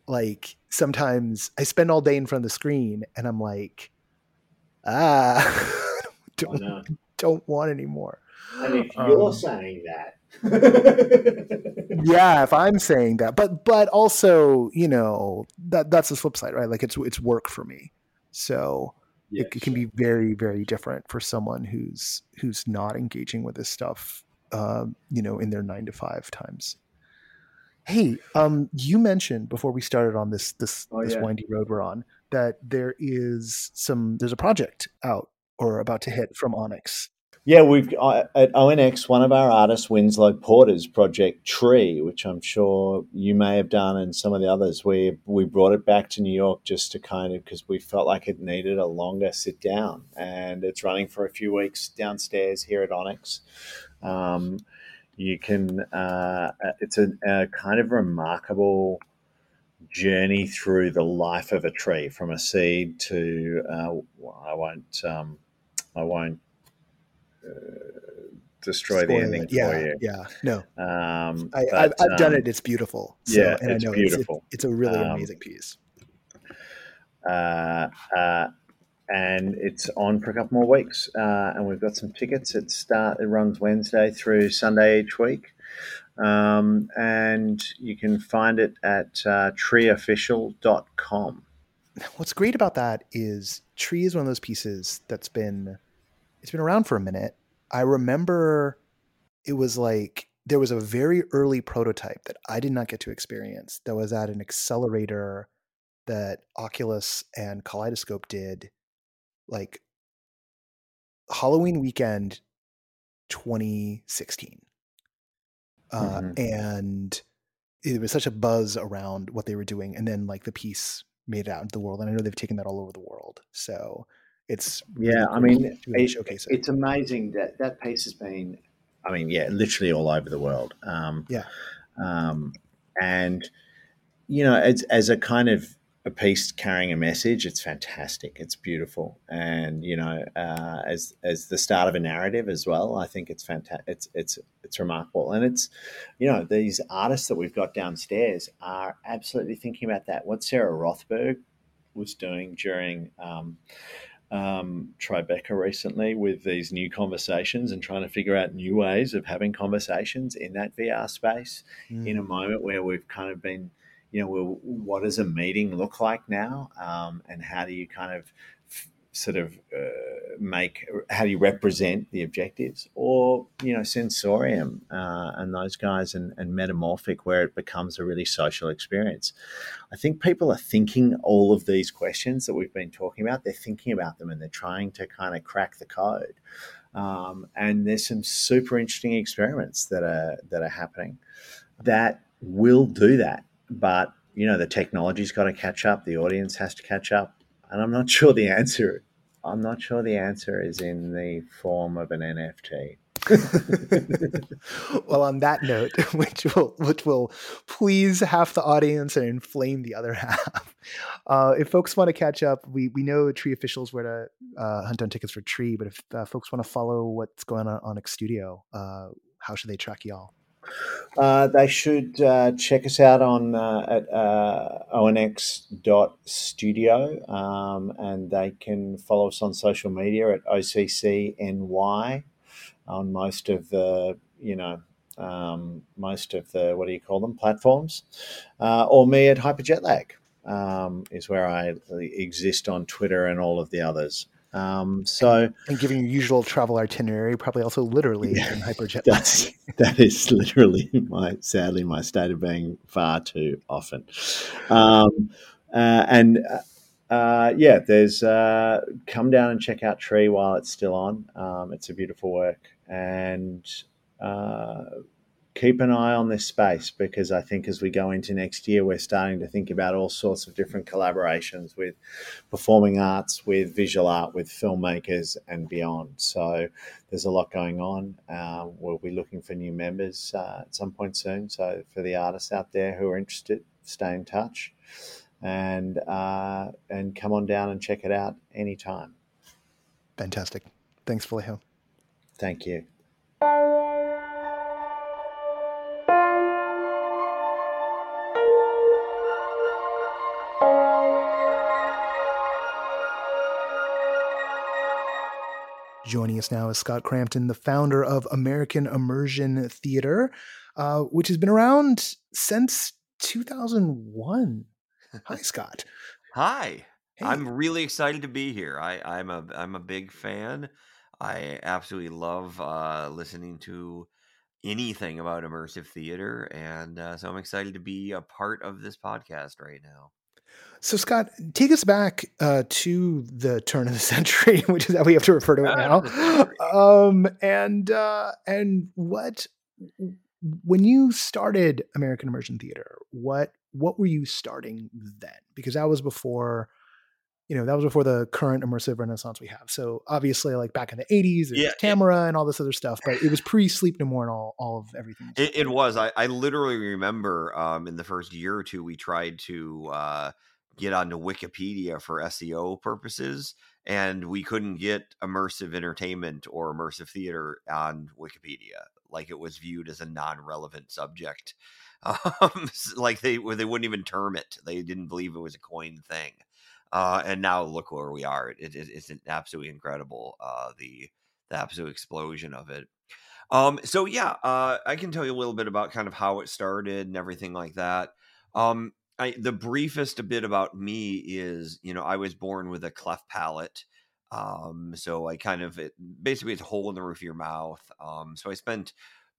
like sometimes I spend all day in front of the screen and I'm like, ah [laughs] don't don't want anymore. And if Um, you're saying that, [laughs] yeah, if I'm saying that, but but also, you know, that that's the flip side, right? Like it's it's work for me, so it, it can be very very different for someone who's who's not engaging with this stuff, um, you know, in their nine to five times. Hey, um, you mentioned before we started on this this Oh, this yeah. windy road we're on that there is some there's a project out or about to hit from ONX. Yeah, we've at ONX one of our artists, Winslow Porter's project Tree, which I'm sure you may have done, and some of the others. We we brought it back to New York just to kind of because we felt like it needed a longer sit down, and it's running for a few weeks downstairs here at ONX. Um, you can, uh, it's a, a kind of remarkable journey through the life of a tree from a seed to uh, I won't um, I won't destroy the ending yeah, for you. Yeah, no. Um, I, I've, I've done um, it. It's beautiful. So, yeah, and it's I know beautiful. It's, it's, a really Um, amazing piece. uh, uh, and it's on for a couple more weeks. Uh, and we've got some tickets. It start it runs Wednesday through Sunday each week. Um, and you can find it at uh, treeofficial.com. What's great about that is Tree is one of those pieces that's been it's been around for a minute. I remember it was like there was a very early prototype that I did not get to experience that was at an accelerator that Oculus and Kaleidoscope did like Halloween weekend 2016. Uh, Mhm. and it was such a buzz around what they were doing and then like the piece made it out into the world and i know they've taken that all over the world so it's Yeah, I mean, to be able to it- showcase it it's amazing that that piece has been, I mean, yeah, literally all over the world. Um, Yeah. Um, and, you know, as, as a kind of a piece carrying a message, it's fantastic. It's beautiful. And, you know, uh, as, as the start of a narrative as well, I think it's fantastic. It's, it's, it's remarkable. And it's, you know, these artists that we've got downstairs are absolutely thinking about that. What Sarah Rothberg was doing during, um, um, Tribeca recently with these new conversations and trying to figure out new ways of having conversations in that VR space Mm. in a moment where we've kind of been, you know, well, what does a meeting look like now? Um, and how do you kind of sort of uh, make, how do you represent the objectives? Or, you know, sensorium uh, and those guys and, and metamorphic where it becomes a really social experience. I think people are thinking all of these questions that we've been talking about. They're thinking about them and they're trying to kind of crack the code. Um, and there's some super interesting experiments that are that are happening that will do that. But you know, the technology's got to catch up. The audience has to catch up. And I'm not [laughs] sure the answer. I'm not sure the answer is in the form of an NFT. [laughs] well on that note [laughs] which will which will please half the audience and inflame the other half uh, if folks want to catch up we we know tree officials where to uh, hunt down tickets for tree but if uh, folks want to follow what's going on ONX studio uh, how should they track y'all Uh, they should uh, check us out on uh, at uh, onx.studio um, and they can follow us on social media at OCCNY on most of the, you know, um, most of the, what do you call them, platforms. Uh, or me at Hyperjetlag um, is where I exist on Twitter and all of the others. Um, so and giving your usual travel itinerary probably also literally Yeah. in hyperjet. [laughs] That's that is literally [laughs] my sadly my state of being far too often. Um, uh, and uh, uh, yeah there's uh, come down and check out tree while it's still on. Um, it's a beautiful work. And uh, keep an eye on this space because I think as we go into next year, we're starting to think about all sorts of different collaborations with performing arts, with visual art, with filmmakers, and beyond. So there's a lot going on. Uh, we'll be looking for new members uh, at some point soon. So for the artists out there who are interested, stay in touch and uh, and come on down and check it out anytime. fantastic thanks Vallejo. Thank you. Joining us now is Scott Cramton, the founder of American Immersion Theater, uh, which has been around since 2001. Hi, [laughs] Scott. Hi. Hey. I'm really excited to be here. I, I'm a I'm a big fan. I absolutely love uh, listening to anything about immersive theater, and uh, so I'm excited to be a part of this podcast right now. So, Scott, take us back uh, to the turn of the [laughs] century, which is how we have to refer to it now. [laughs] Um, and uh, and what when you started American Immersion Theater, what what were you starting then? Because that was before, you know, that was before the current immersive renaissance we have. So obviously, like back in the '80s, there Yeah, Tamara and all this other stuff, but it was [laughs] pre Sleep No More and all all of everything. It, it was. I, I literally remember um, in the first year or two, we tried to uh, get onto Wikipedia for SEO purposes, and we couldn't get immersive entertainment or immersive theater on Wikipedia. Like it was viewed as a non-relevant subject. [laughs] Um, like they they wouldn't even term it. They didn't believe it was a coined thing. Uh, and now look where we are. It, it, it's absolutely incredible. Uh, the the absolute explosion of it. Um, so yeah, uh, I can tell you a little bit about kind of how it started and everything like that. Um, I, the briefest bit about me is, you know, I was born with a cleft palate. Um, so I kind of it, basically it's a hole in the roof of your mouth. Um, so I spent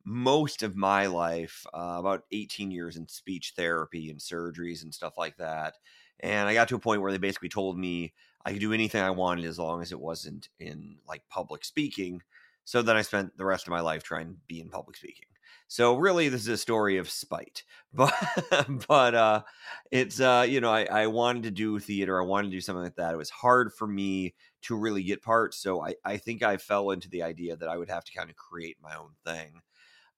most of my life, uh, about 18 years in speech therapy and surgeries and stuff like that. And I got to a point where they basically told me I could do anything I wanted as long as it wasn't in like public speaking. So then I spent the rest of my life trying to be in public speaking. So really, this is a story of spite, [laughs] but but uh, it's uh, you know I, I wanted to do theater, I wanted to do something like that. It was hard for me to really get parts, so I I think I fell into the idea that I would have to kind of create my own thing.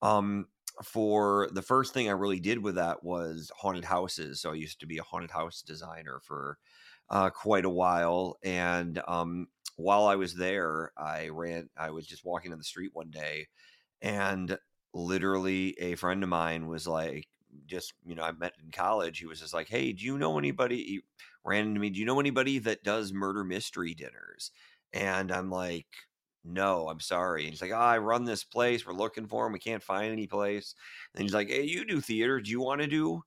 Um, for the first thing I really did with that was haunted houses. So I used to be a haunted house designer for uh, quite a while, and um, while I was there, I ran. I was just walking on the street one day, and literally a friend of mine was like, just you know, I met in college. He was just like, "Hey, do you know anybody?" He ran into me. Do you know anybody that does murder mystery dinners? And I'm like, "No, I'm sorry." And he's like, oh, "I run this place. We're looking for him. We can't find any place." And he's like, "Hey, you do theater. Do you want to do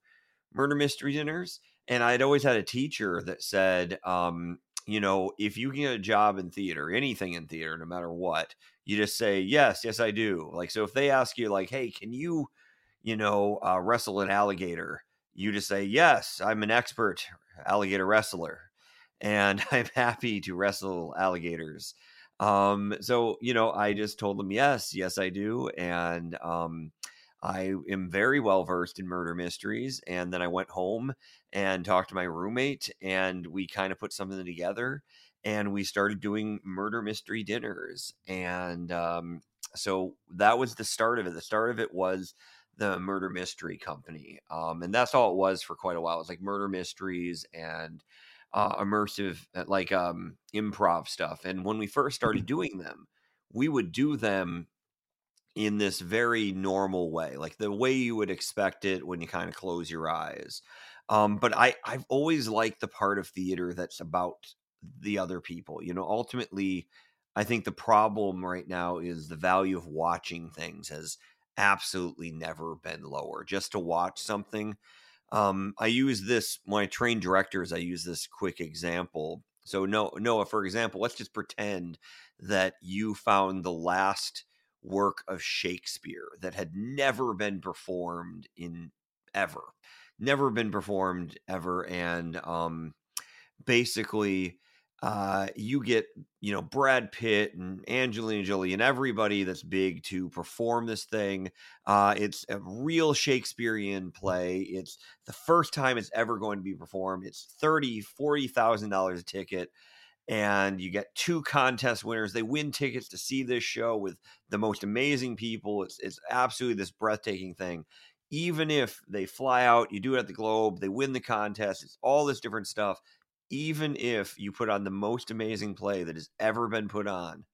murder mystery dinners?" And I'd always had a teacher that said, um, you know, if you get a job in theater, anything in theater, no matter what, you just say, yes, yes, I do. Like, so if they ask you, like, hey, can you, you know, uh, wrestle an alligator? You just say, yes, I'm an expert alligator wrestler and [laughs] I'm happy to wrestle alligators. Um, so, you know, I just told them, yes, yes, I do. And, um, I am very well versed in murder mysteries. And then I went home and talked to my roommate, and we kind of put something together. And we started doing murder mystery dinners. And um, so that was the start of it. The start of it was the murder mystery company. Um, and that's all it was for quite a while. It was like murder mysteries and uh, immersive, uh, like um, improv stuff. And when we first started doing them, we would do them in this very normal way, like the way you would expect it when you kind of close your eyes. Um, but I, I've always liked the part of theater that's about the other people. You know, ultimately, I think the problem right now is the value of watching things has absolutely never been lower. Just to watch something. Um, I use this when I train directors. I use this quick example. So, no, Noah, for example, let's just pretend that you found the last work of Shakespeare that had never been performed in ever, never been performed ever, and um, basically uh, you get you know Brad Pitt and Angelina Jolie and everybody that's big to perform this thing. Uh, it's a real Shakespearean play. It's the first time it's ever going to be performed. It's thirty, forty thousand dollars a ticket and you get two contest winners. They win tickets to see this show with the most amazing people. It's it's absolutely this breathtaking thing. Even if they fly out, you do it at the Globe, they win the contest, it's all this different stuff. Even if you put on the most amazing play that has ever been put on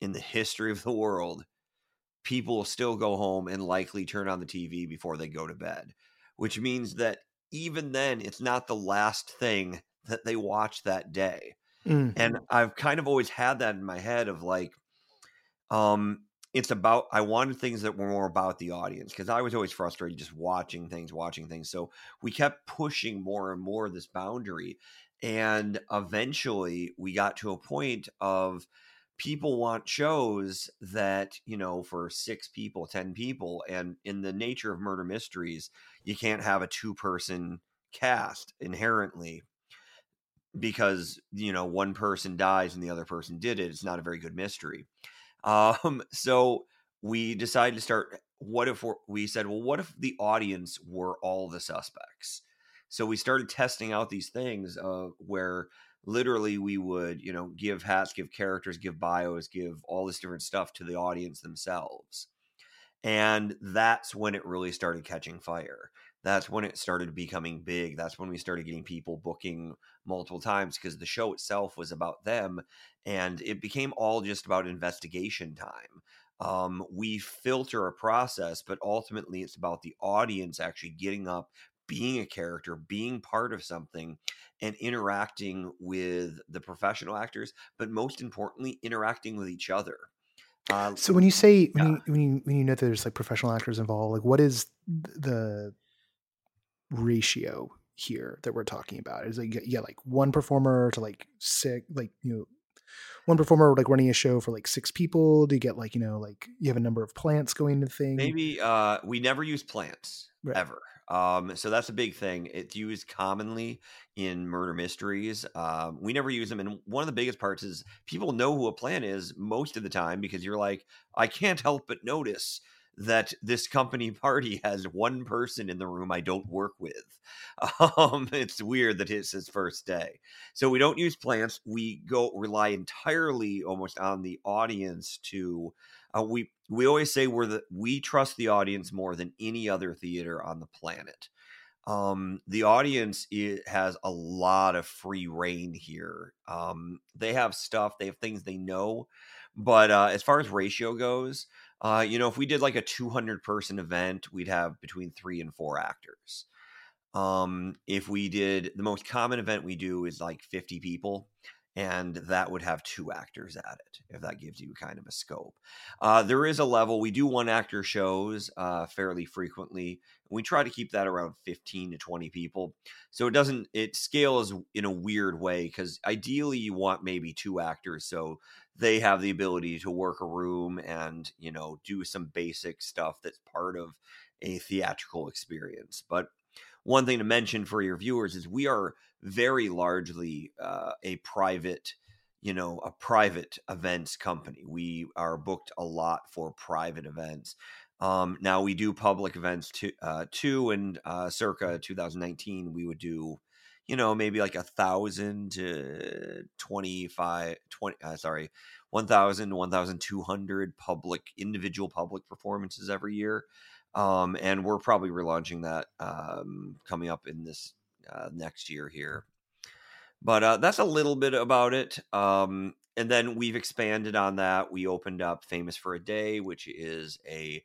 in the history of the world, people will still go home and likely turn on the TV before they go to bed, which means that even then, it's not the last thing that they watch that day Mm. and I've kind of always had that in my head of like, um, it's about I wanted things that were more about the audience because I was always frustrated just watching things, watching things. So we kept pushing more and more this boundary, and eventually we got to a point of people want shows that you know for six people, ten people, and in the nature of murder mysteries, you can't have a two person cast inherently because you know one person dies and the other person did it it's not a very good mystery. Um [laughs] so we decided to start what if we said well what if the audience were all the suspects so we started testing out these things uh, where literally we would you know give hats give characters give bios give all this different stuff to the audience themselves. And that's when it really started catching fire. That's when it started becoming big. That's when we started getting people booking multiple times because the show itself was about them and it became all just about investigation time. Um, we filter a process but ultimately it's about the audience actually getting up being a character being part of something and interacting with the professional actors but most importantly interacting with each other. Uh, so when you say when, you, when you when you know there's like professional actors involved like what is the ratio here that we're talking about? Is like yeah like one performer to like six like you know one performer like running a show for like six people? Do you get like you know like you have a number of plants going into things. maybe uh we never use plants right. ever um so that's a big thing it's used commonly in murder mysteries um we never use them and one of the biggest parts is people know who a plan is most of the time because you're like i can't help but notice that this company [laughs] party has one person in the room I don't work with. [laughs] Um, it's weird that it's his first day. So we don't use plants. We go rely entirely almost on the audience to uh, we we always say we're the we trust the audience more than any other theater on the planet. Um, the audience has a lot of free reign here. Um, they have stuff, they have things they know, but uh, as far as ratio goes, uh, you know, if we did like a 200 person event, we'd have between three and four actors. Um, if we did the most common event we do is like 50 people, and that would have two actors at it, if that gives you kind of a scope. Uh, there is a level, we do one actor shows uh, fairly frequently. We try to keep that around 15 to 20 people. So it doesn't, it scales in a weird way because ideally you want maybe two actors. So they have the ability to work a room and you know do some basic stuff that's part of a theatrical experience but one thing to mention for your viewers is we are very largely uh, a private you know a private events company we are booked a lot for private events um, now we do public events too, uh, too and uh, circa 2019 we would do you know, maybe like a thousand to 25, 20, uh, sorry, 1,000 1,200 public, individual public performances every year. Um, and we're probably relaunching that um, coming up in this uh, next year here. But uh, that's a little bit about it. Um, and then we've expanded on that. We opened up Famous for a Day, which is a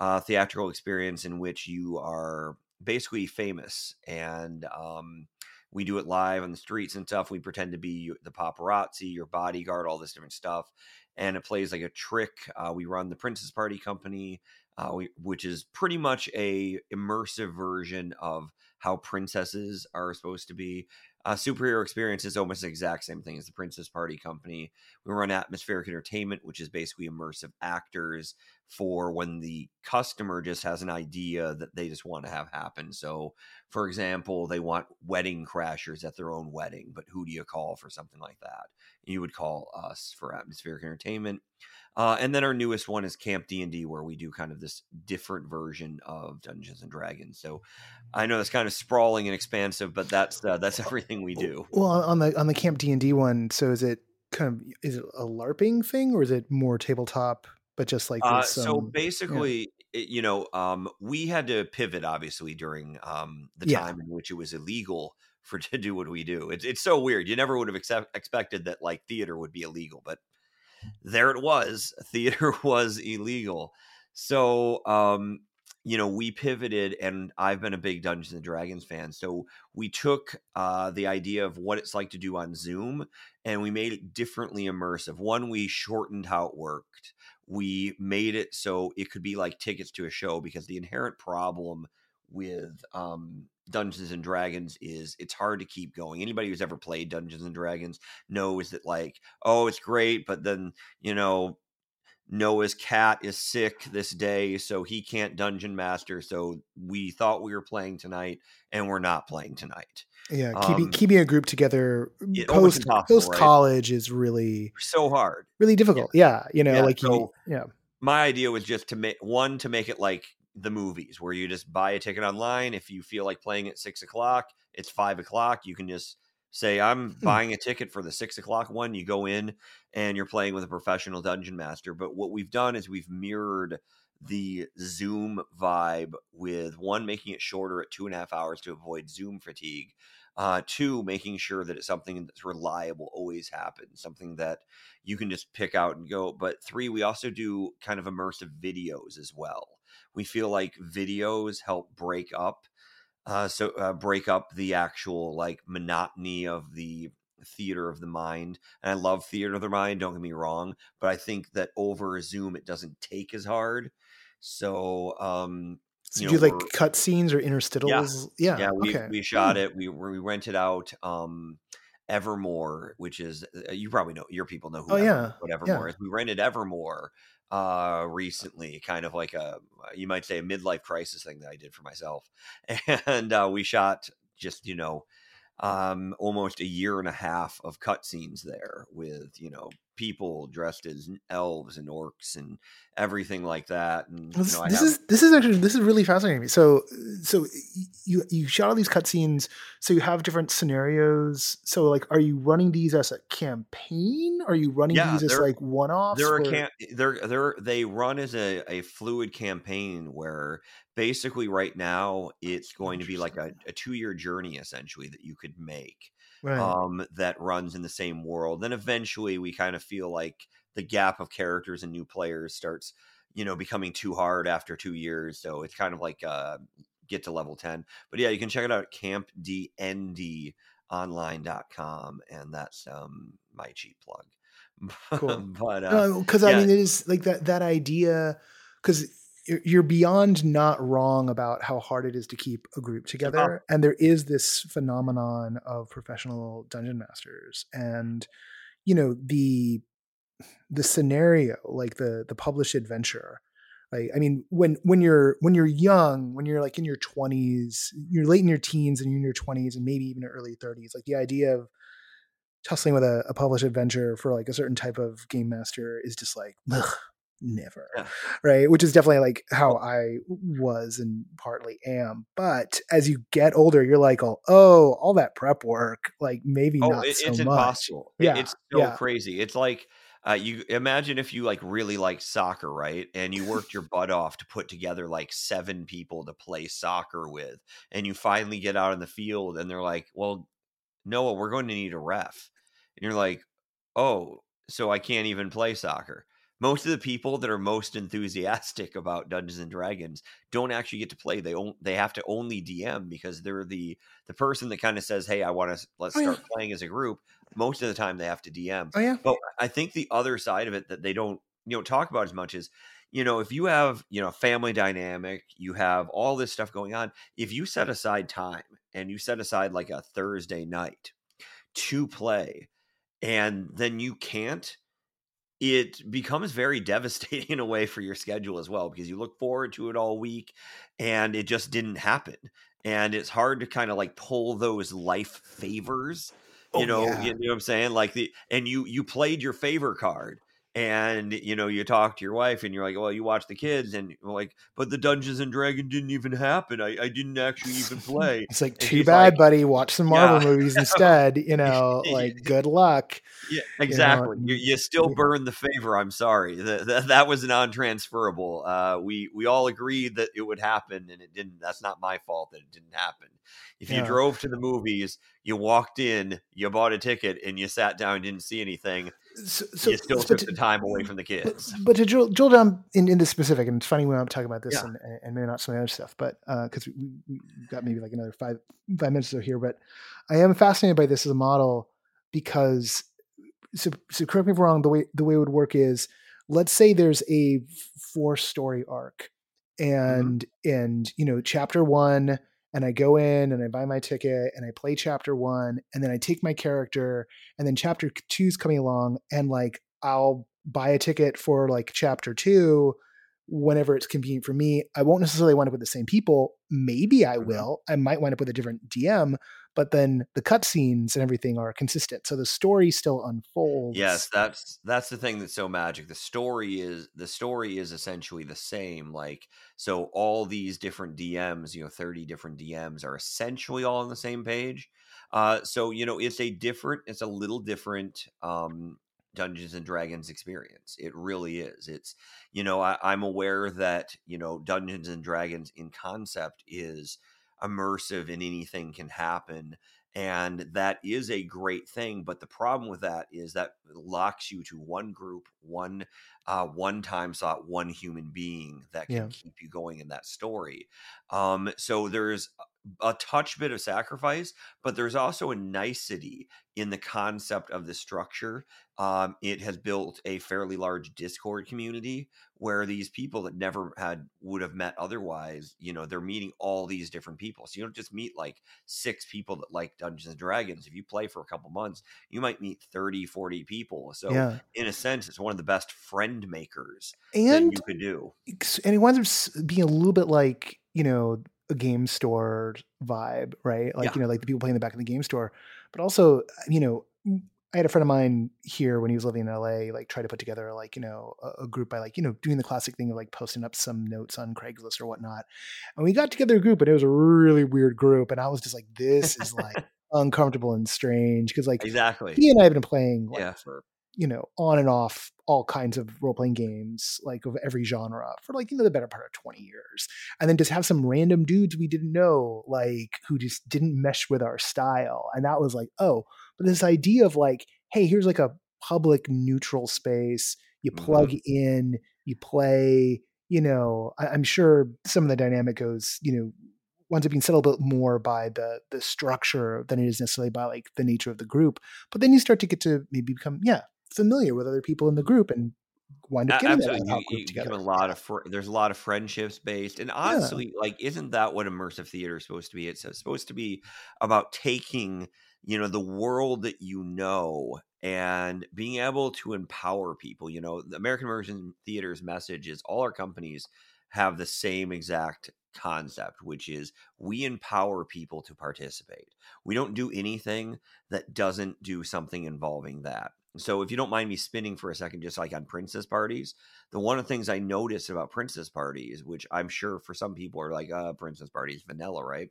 uh, theatrical experience in which you are basically famous and um, we do it live on the streets and stuff. We pretend to be the paparazzi, your bodyguard, all this different stuff, and it plays like a trick. Uh, we run the Princess Party Company, uh, we, which is pretty much a immersive version of how princesses are supposed to be. Uh, superhero experience is almost the exact same thing as the Princess Party Company. We run atmospheric entertainment, which is basically immersive actors for when the customer just has an idea that they just want to have happen. So, for example, they want wedding crashers at their own wedding, but who do you call for something like that? You would call us for atmospheric entertainment. Uh, and then our newest one is Camp D and D, where we do kind of this different version of Dungeons and Dragons. So I know that's kind of sprawling and expansive, but that's uh, that's [laughs] everything we do. Well, on the on the Camp D and D one, so is it kind of is it a LARPing thing, or is it more tabletop? But just like uh, some, so, basically, yeah. it, you know, um, we had to pivot obviously during um, the yeah. time in which it was illegal for [laughs] to do what we do. It's it's so weird. You never would have accept, expected that like theater would be illegal, but there it was. [laughs] Theater [laughs] was illegal. So, um, you know, we pivoted, and I've been a big Dungeons and Dragons fan. So we took uh, the idea of what it's like to do on Zoom, and we made it differently immersive. One, we shortened how it worked. We made it so it could be like tickets to a show because the inherent problem with um, Dungeons and Dragons is it's hard to keep going. Anybody who's ever played Dungeons and Dragons knows that like, oh, it's great, but then, you know, Noah's cat is sick this day, so he can't dungeon master. So we thought we were playing tonight, and we're not playing tonight. Yeah, keeping Um, keeping a group together it- almost post post right? college is really So hard. really difficult. Yeah, you know, Yeah, like you, yeah, my idea was just to make one to make it like the movies where you just buy a ticket online if you feel like playing at six o'clock it's five o'clock you can just say i'm Hmm. buying a ticket for the six o'clock one you go in and you're playing with a professional dungeon master but what we've done is we've mirrored the zoom vibe with one making it shorter at two and a half hours to avoid zoom fatigue uh, two making sure that it's something that's reliable always happens something that you can just pick out and go. But three, we also do kind of immersive videos as well. We feel like videos help break up, uh, so uh, break up the actual like monotony of the theater of the mind. And I love theater of the mind. Don't get me wrong, but I think that over Zoom it doesn't take as hard. So um, so you do you know, like cut scenes or interstitials Yeah, yeah, we okay. we shot it. We we rented out um Evermore, which is uh, you probably know your people know who Oh, Ever- yeah, what Evermore is. We rented Evermore uh recently, kind of like a you might say a midlife crisis thing that I did for myself, [laughs] and uh, we shot just you know um almost a year and a half of cutscenes there with you know people dressed as elves and orcs and everything like that and Well, you This, know, I this have- is this is actually this is really fascinating. So so you you shot all these cutscenes. So you have different scenarios. So like, are you running these as a campaign? Are you running Yeah, these as like one offs? They're a can they're they're they run as a, a fluid campaign where basically right now it's going to be like a, a two year journey essentially that you could make right. um that runs in the same world. Then eventually we kind of feel like the gap of characters and new players starts, you know, becoming too hard after two years. So it's kind of like uh get to level 10. But yeah, you can check it out at campdndonline.com and that's um my cheap plug. [laughs] Cool. but uh No, because I mean, it is like that that idea because you're, beyond not wrong about how hard it is to keep a group together, and there is this phenomenon of professional dungeon masters, and you know the the scenario, like the the published adventure. Like, I mean, when when you're when you're young, when you're like in your 20s, you're late in your teens and you're in your 20s and maybe even early 30s, like the idea of tussling with a, a published adventure for like a certain type of game master is just like ugh, never Yeah. right which is definitely like how i was and partly am but as you get older you're like oh, oh all that prep work like maybe Oh, not it, so it's much impossible. Yeah, it's so yeah. crazy. It's like uh, you imagine if you like really like soccer, right? And you worked your butt off to put together like seven people to play soccer with, and you finally get out in the field, and they're like, "Well, Noah, we're going to need a ref," and you're like, "Oh, so I can't even play soccer." Most of the people that are most enthusiastic about Dungeons and Dragons don't actually get to play. They on, they have to only DM because they're the the person that kind of says, "Hey, I want to let's Oh, yeah. start playing as a group." Most of the time, they have to DM. oh yeah But I think the other side of it that they don't you know talk about as much is you know if you have you know family dynamic, you have all this stuff going on. If you set aside time and you set aside like a Thursday night to play, and then you can't it becomes very devastating in a way for your schedule as well because you look forward to it all week and it just didn't happen and it's hard to kind of like pull those life favors you Oh, know yeah. you know what i'm saying like the and you you played your favor card and you know you talk to your wife and you're like well you watch the kids and like but the dungeons and dragon didn't even happen i, I didn't actually even [laughs] play it's like And too bad like, buddy watch some marvel Yeah. movies [laughs] instead you know like good luck Yeah, exactly. You, and- you still burn the favor. I'm sorry. That that, that was non-transferable. Uh, we we all agreed that it would happen, and it didn't. That's not my fault that it didn't happen. If you Yeah. drove to the movies, you walked in, you bought a ticket, and you sat down and didn't see anything, so, so you still but took to- the time away from the kids. but to drill, drill down in, in this specific, and it's funny when I'm talking about this Yeah. and, and maybe not some other stuff, but uh, because we, we we've got maybe like another five five minutes or so here, but I am fascinated by this as a model because so, so correct me if I'm wrong. The way the way it would work is, let's say there's a four story arc, mm-hmm. and and you know chapter one, and I go in and I buy my ticket and I play chapter one, and then I take my character, and then chapter two's coming along, and like I'll buy a ticket for like chapter two whenever it's convenient for me. I won't necessarily wind up with the same people. Maybe I Mhm. will. I might wind up with a different DM, but then the cutscenes and everything are consistent. So the story still unfolds. Yes, that's that's the thing that's so magic. The story is the story is essentially the same. Like so all these different DMs, you know, 30 different DMs are essentially all on the same page. Uh so you know, it's a different it's a little different um Dungeons and Dragons experience. It really is. It's you know, I, I'm aware that, you know, Dungeons and Dragons in concept is immersive and anything can happen and that is a great thing but the problem with that is that locks you to one group one uh one time slot one human being that can Yeah. keep you going in that story um so there's a touch bit of sacrifice but there's also a nicety in the concept of the structure um it has built a fairly large discord community where these people that never had would have met otherwise you know they're meeting all these different people so you don't just meet like six people that like Dungeons and Dragons. If you play for a couple months, you might meet 30, 40 people. So, yeah. in a sense, it's one of the best friend makers And that you could do. and it winds up being a little bit like you know a game store vibe right like Yeah. you know like the people playing in the back of the game store but also you know I had a friend of mine here when he was living in la like try to put together like you know a, a group by like you know doing the classic thing of like posting up some notes on craigslist or whatnot and we got together a group and it was a really weird group and i was just like this is like [laughs] uncomfortable and strange because like Exactly. he and i have been playing like Yeah. for you know, on and off all kinds of role playing games, like of every genre for like, you know, the better part of 20 years. And then just have some random dudes we didn't know, like who just didn't mesh with our style. And that was like, oh, but this idea of like, hey, here's like a public neutral space. You plug mm-hmm. in, you play, you know, I, I'm sure some of the dynamic goes, you know, winds up being settled a bit more by the the structure than it is necessarily by like the nature of the group. But then you start to get to maybe become, yeah, familiar with other people in the group and wind up getting that Absolutely, out you, you together. a lot of fr- there's a lot of friendships based, and honestly, like, isn't that what immersive theater is supposed to be? It's uh, supposed to be about taking, you know, the world that you know and being able to empower people. You know, the American Immersion Theater's message is all our companies have the same exact concept, which is we empower people to participate. We don't do anything that doesn't do something involving that. So if you don't mind me spinning for a second, just like on princess parties, the one of the things I noticed about princess parties, which I'm sure for some people are like, uh, princess parties, vanilla, right?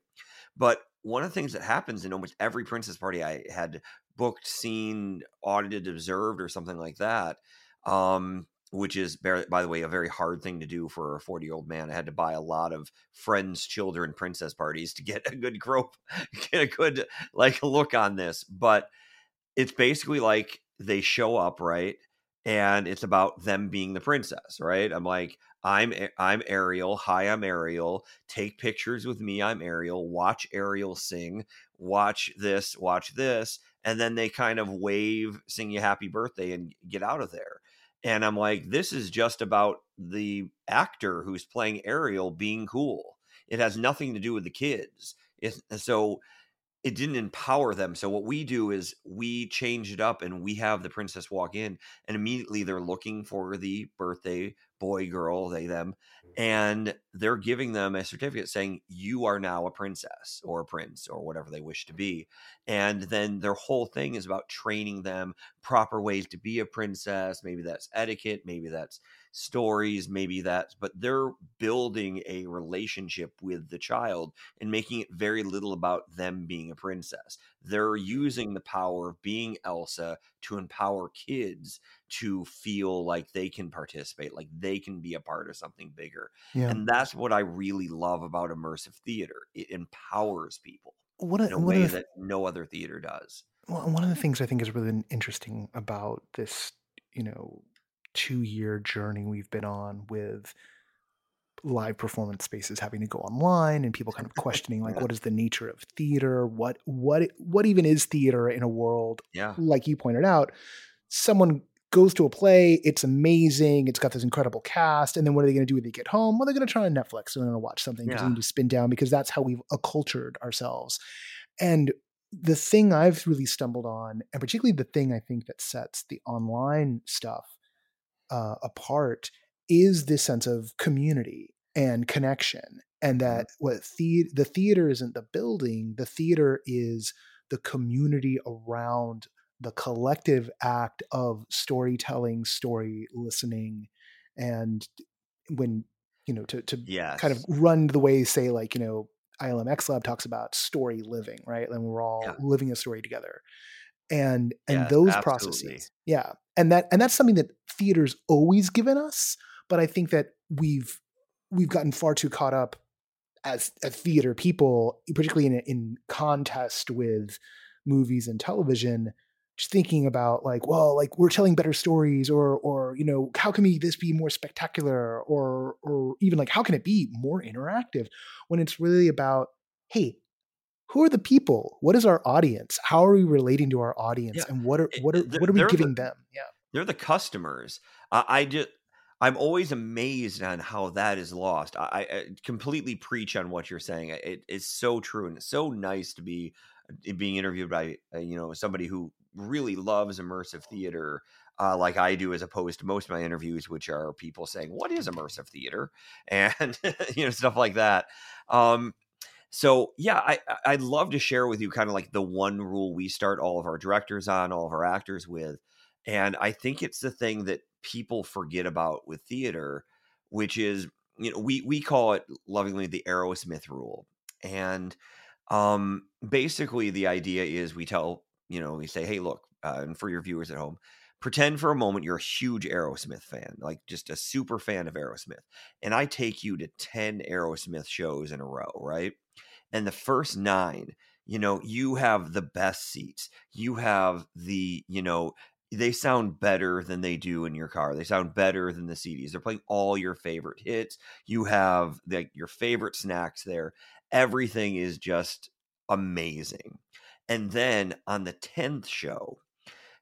But one of the things that happens in almost every princess party I had booked, seen, audited, observed, or something like that, um, which is, by the way, a very hard thing to do for a 40 year old man. I had to buy a lot of friends, children, princess parties to get a good group, [laughs] get a good like look on this. But it's basically like they show up right and it's about them being the princess right? I'm like i'm I'm ariel. Hi i'm ariel. Take pictures with me. I'm ariel. Watch ariel sing. Watch this watch this. And then they kind of wave sing you happy birthday and get out of there. And i'm like this is just about the actor who's playing ariel being cool. It has nothing to do with the kids. It's, so it didn't empower them. So what we do is we change it up and we have the princess walk in and immediately they're looking for the birthday boy, girl, they, them, mm-hmm. and they're giving them a certificate saying you are now a princess or a prince or whatever they wish to be. And then their whole thing is about training them proper ways to be a princess. Maybe that's etiquette, maybe that's stories, maybe that's, but they're building a relationship with the child and making it very little about them being a princess. They're using the power of being Elsa to empower kids to feel like they can participate, like they can be a part of something bigger. Yeah. And that's what I really love about immersive theater. It empowers people What in a, a what way a, that no other theater does. well, one of the things I think is really interesting about this, you know, two year journey we've been on with live performance spaces having to go online and people kind of [laughs] questioning like Yeah. what is the nature of theater what what what even is theater in a world Yeah. like you pointed out someone goes to a play it's amazing it's got this incredible cast and then what are they going to do when they get home well they're going to turn on netflix and they're going to watch something because Yeah. they need to spin down because that's how we've accultured ourselves and the thing i've really stumbled on and particularly the thing i think that sets the online stuff uh, apart is this sense of community and connection and Mm-hmm. that what the the theater isn't the building the theater is the community around the collective act of storytelling story listening and when you know to to yes. kind of run the way say like you know ilm x lab talks about story living right and we're all Yeah. living a story together and and those absolutely. processes yeah and that and that's something that theater's always given us but i think that we've we've gotten far too caught up as a theater people particularly in in contest with movies and television just thinking about like well like we're telling better stories or or you know how can we this be more spectacular or or even like how can it be more interactive? When it's really about hey who are the people what is our audience how are we relating to our audience Yeah, and what are what are they're- what are we they're the- giving them yeah they're the customers. I, I just I'm always amazed on how that is lost. I, I I completely preach on what you're saying. It is so true and it's so nice to be uh, being interviewed by uh, you know somebody who really loves immersive theater. Uh, like I do, as opposed to most of my interviews, which are people saying, "What is immersive theater?" [laughs] and you know stuff like that. Um, so yeah, I I'd love to share with you kind of like the one rule we start all of our directors on, all of our actors with, and I think it's the thing that people forget about with theater, which is you know we we call it lovingly the Aerosmith rule, and um basically the idea is we tell you know we say hey look uh, and for your viewers at home pretend for a moment you're a huge aerosmith fan like just a super fan of aerosmith and i take you to 10 aerosmith shows in a row right? And the first nine you know you have the best seats. You have the you know they sound better than they do in your car. They sound better than the cds they're playing all your favorite hits. You have like your favorite snacks there. Everything is just amazing. And then on the 10th show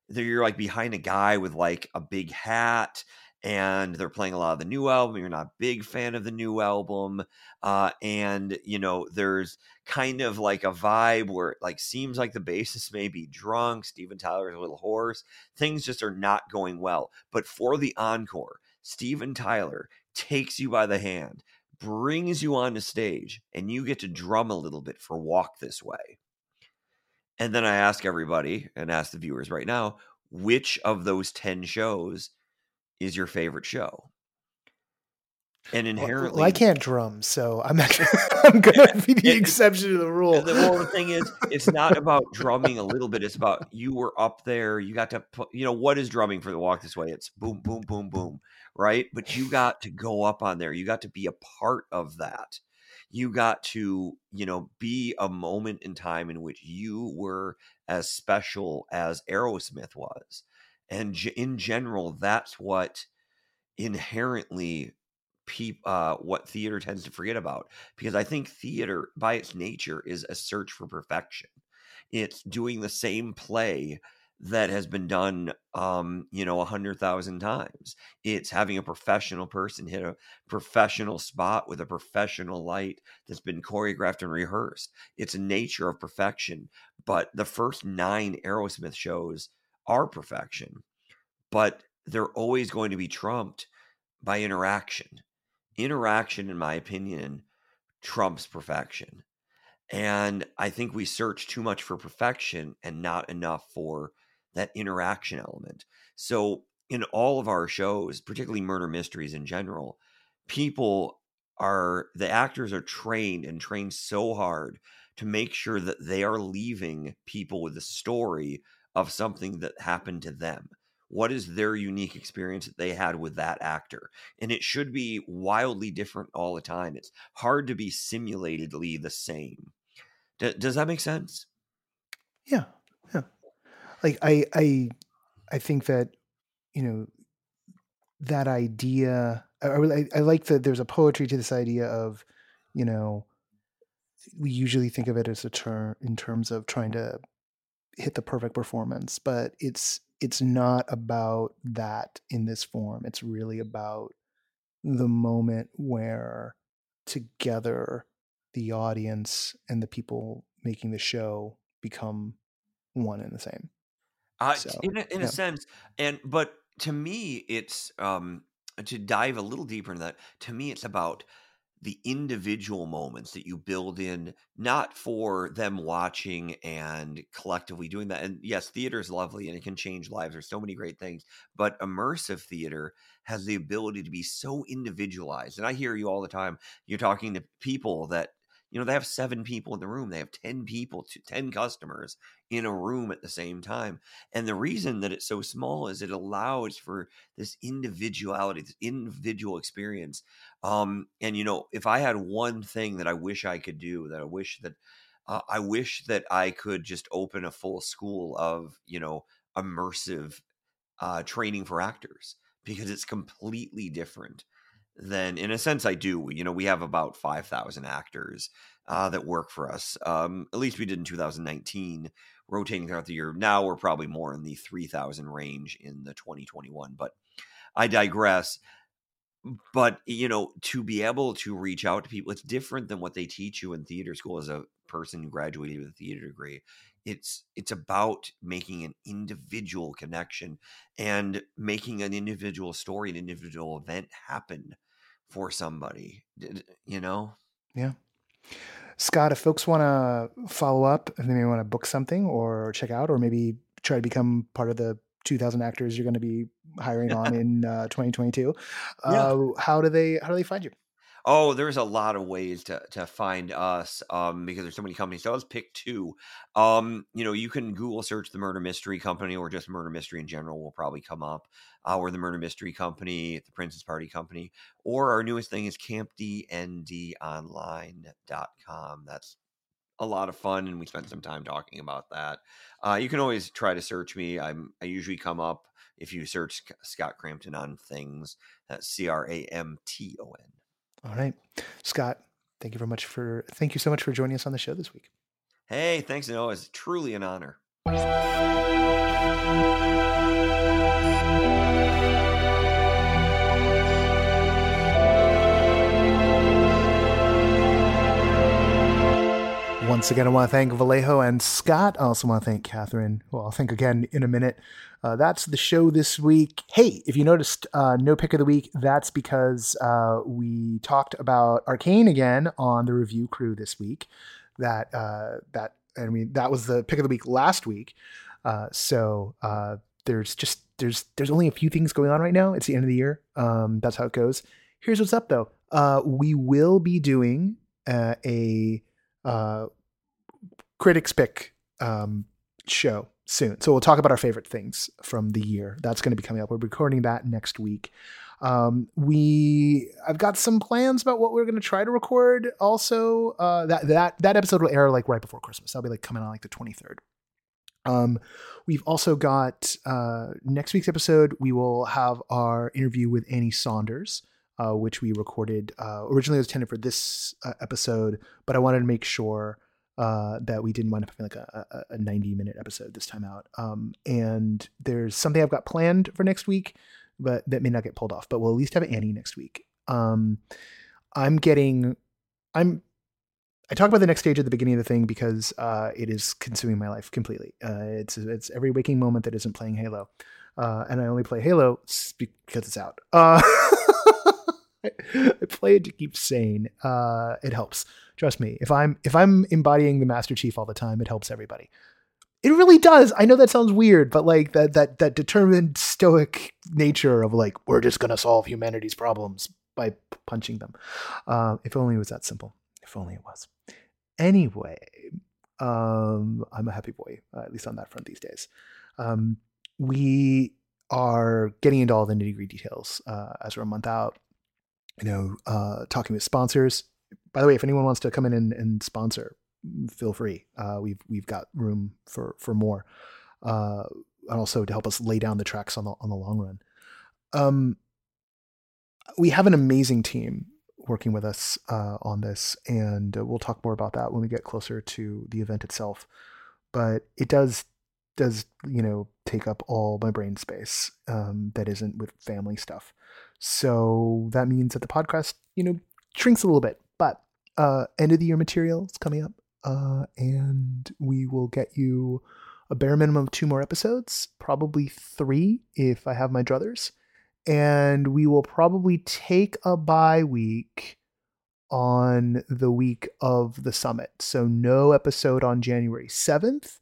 you're like behind a guy with like a big hat and they're playing a lot of the new album you're not a big fan of the new album uh, and you know there's kind of like a vibe where it like seems like the bassist may be drunk steven tyler's a little hoarse things just are not going well. But for the encore steven tyler takes you by the hand brings you onto stage and you get to drum a little bit for walk this way and then I ask everybody and ask the viewers right now, which of those 10 shows is your favorite show? And inherently, well, i can't drum so i'm actually [laughs] i'm gonna be the It- exception to the rule the, well, the thing is, it's not about drumming a little bit. It's about [laughs] you were up there. You got to put, you know, what is drumming for the walk this way? It's boom, boom, boom, boom, right? But you [sighs] got to go up on there. You got to be a part of that. You got to, you know, be a moment in time in which you were as special as Aerosmith was. And in general, that's what inherently peop, uh, what theater tends to forget about because I think theater, by its nature, is a search for perfection. It's doing the same play that has been done, um, you know, a hundred thousand times. It's having a professional person hit a professional spot with a professional light that's been choreographed and rehearsed. It's a nature of perfection. But the first nine Aerosmith shows are perfection, but they're always going to be trumped by interaction interaction, in my opinion, trumps perfection. And I think we search too much for perfection and not enough for that interaction element. So, in all of our shows, particularly murder mysteries in general, people are, the actors are trained and trained so hard to make sure that they are leaving people with a story of something that happened to them. What is their unique experience that they had with that actor? and it should be wildly different all the time. It's hard to be simulatedly the same. D- does that make sense? Yeah, yeah. Like I, I, I think that you know that idea. I, I, like that there's a poetry to this idea of, you know, we usually think of it as a term in terms of trying to hit the perfect performance, but it's it's not about that in this form. It's really about the moment where together the audience and the people making the show become one and the same. Uh, So, in a, in yeah. a sense, and but to me, it's um, to dive a little deeper into that. To me, it's about the individual moments that you build in, not for them watching and collectively doing that. And yes, theater is lovely and it can change lives. There's so many great things, but immersive theater has the ability to be so individualized. And I hear you all the time. You're talking to people that you know they have seven people in the room they have 10 people to 10 customers in a room at the same time and the reason that it's so small is it allows for this individuality this individual experience um and you know if i had one thing that i wish i could do that i wish that uh, i wish that i could just open a full school of you know immersive uh training for actors because it's completely different then in a sense I do. You know, we have about 5,000 actors uh, that work for us. Um, at least we did in 2019, rotating throughout the year. Now we're probably more in the 3,000 range in the 2021. But I digress. But, you know, to be able to reach out to people, it's different than what they teach you in theater school as a person who graduated with a theater degree it's it's about making an individual connection and making an individual story an individual event happen for somebody, you know? Yeah. Scott, if folks want to follow up, if they may want to book something or check out, or maybe try to become part of the 2000 actors you're going to be hiring [laughs] on in uh, 2022, uh, yeah. how do they how do they find you? Oh, there's a lot of ways to to find us um, because there's so many companies. So let's pick two. Um, you know, you can Google search the Murder Mystery Company or just Murder Mystery in general will probably come up. Uh, or the Murder Mystery Company, the Princess Party Company, or our newest thing is campdndonline.com. That's a lot of fun, and we spent some time talking about that. Uh, you can always try to search me. I'm I usually come up if you search Scott Cramton on things. That's C R A M T O N. All right. Scott, thank you very much for thank you so much for joining us on the show this week. Hey, thanks, Noah. It's truly an honor. Once again, I want to thank Vallejo and Scott. I also want to thank Kathryn, who I'll thank again in a minute. Uh, that's the show this week. Hey, if you noticed uh, no pick of the week, that's because uh, we talked about Arcane again on the review crew this week. That uh, that I mean that was the pick of the week last week. Uh, so uh, there's just there's there's only a few things going on right now. It's the end of the year. Um, that's how it goes. Here's what's up though. we will be doing a critics pick um, show soon. So we'll talk about our favorite things from the year. That's going to be coming up. We're recording that next week. Um, we I've got some plans about what we're going to try to record. Also, uh, that that that episode will air like right before Christmas. That'll be like coming on like the twenty third. Um, we've also got uh, next week's episode. We will have our interview with Annie Saunders. Uh, which we recorded uh, originally was intended for this uh, episode, but I wanted to make sure uh, that we didn't wind up having like a, a, 90 minute episode this time out. Um, and there's something I've got planned for next week, but that may not get pulled off. But we'll at least have Annie next week. Um, I'm getting, I'm, I talk about the next stage at the beginning of the thing because uh, it is consuming my life completely. Uh, it's it's every waking moment that isn't playing Halo, uh, and I only play Halo because it's out. [laughs] [laughs] I play it to keep sane. Uh, it helps. Trust me. If I'm if I'm embodying the Master Chief all the time, it helps everybody. It really does. I know that sounds weird, but like that that that determined stoic nature of like we're just gonna solve humanity's problems by p- punching them. Uh, if only it was that simple. If only it was. Anyway, um, I'm a happy boy, uh, at least on that front these days. Um, we are getting into all the nitty gritty details uh, as we're a month out you know, uh, talking with sponsors. By the way, if anyone wants to come in and, and sponsor, feel free. Uh, we've we've got room for for more, uh, and also to help us lay down the tracks on the on the long run. Um, we have an amazing team working with us uh, on this, and we'll talk more about that when we get closer to the event itself. But it does does you know take up all my brain space um, that isn't with family stuff. So that means that the podcast, you know, shrinks a little bit. But uh, end of the year material is coming up, uh, and we will get you a bare minimum of two more episodes, probably three if I have my druthers. And we will probably take a bye week on the week of the summit. So no episode on January 7th,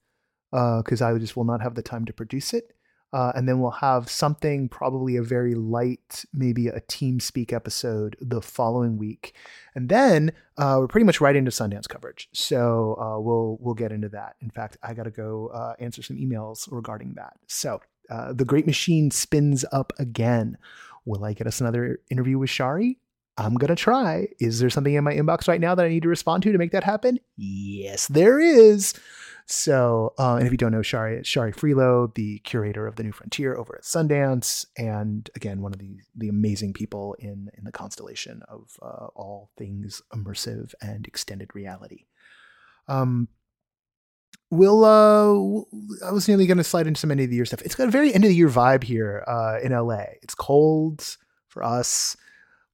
because uh, I just will not have the time to produce it. Uh, and then we'll have something, probably a very light, maybe a team speak episode the following week, and then uh, we're pretty much right into Sundance coverage. So uh, we'll we'll get into that. In fact, I got to go uh, answer some emails regarding that. So uh, the Great Machine spins up again. Will I get us another interview with Shari? I'm going to try. Is there something in my inbox right now that I need to respond to to make that happen? Yes, there is. So, uh, and if you don't know Shari, Shari Frilot, the curator of the New Frontier over at Sundance, and again, one of the, the amazing people in, in the constellation of uh, all things immersive and extended reality. Um, we'll, uh, I was nearly going to slide into some end of the year stuff. It's got a very end of the year vibe here uh, in LA. It's cold for us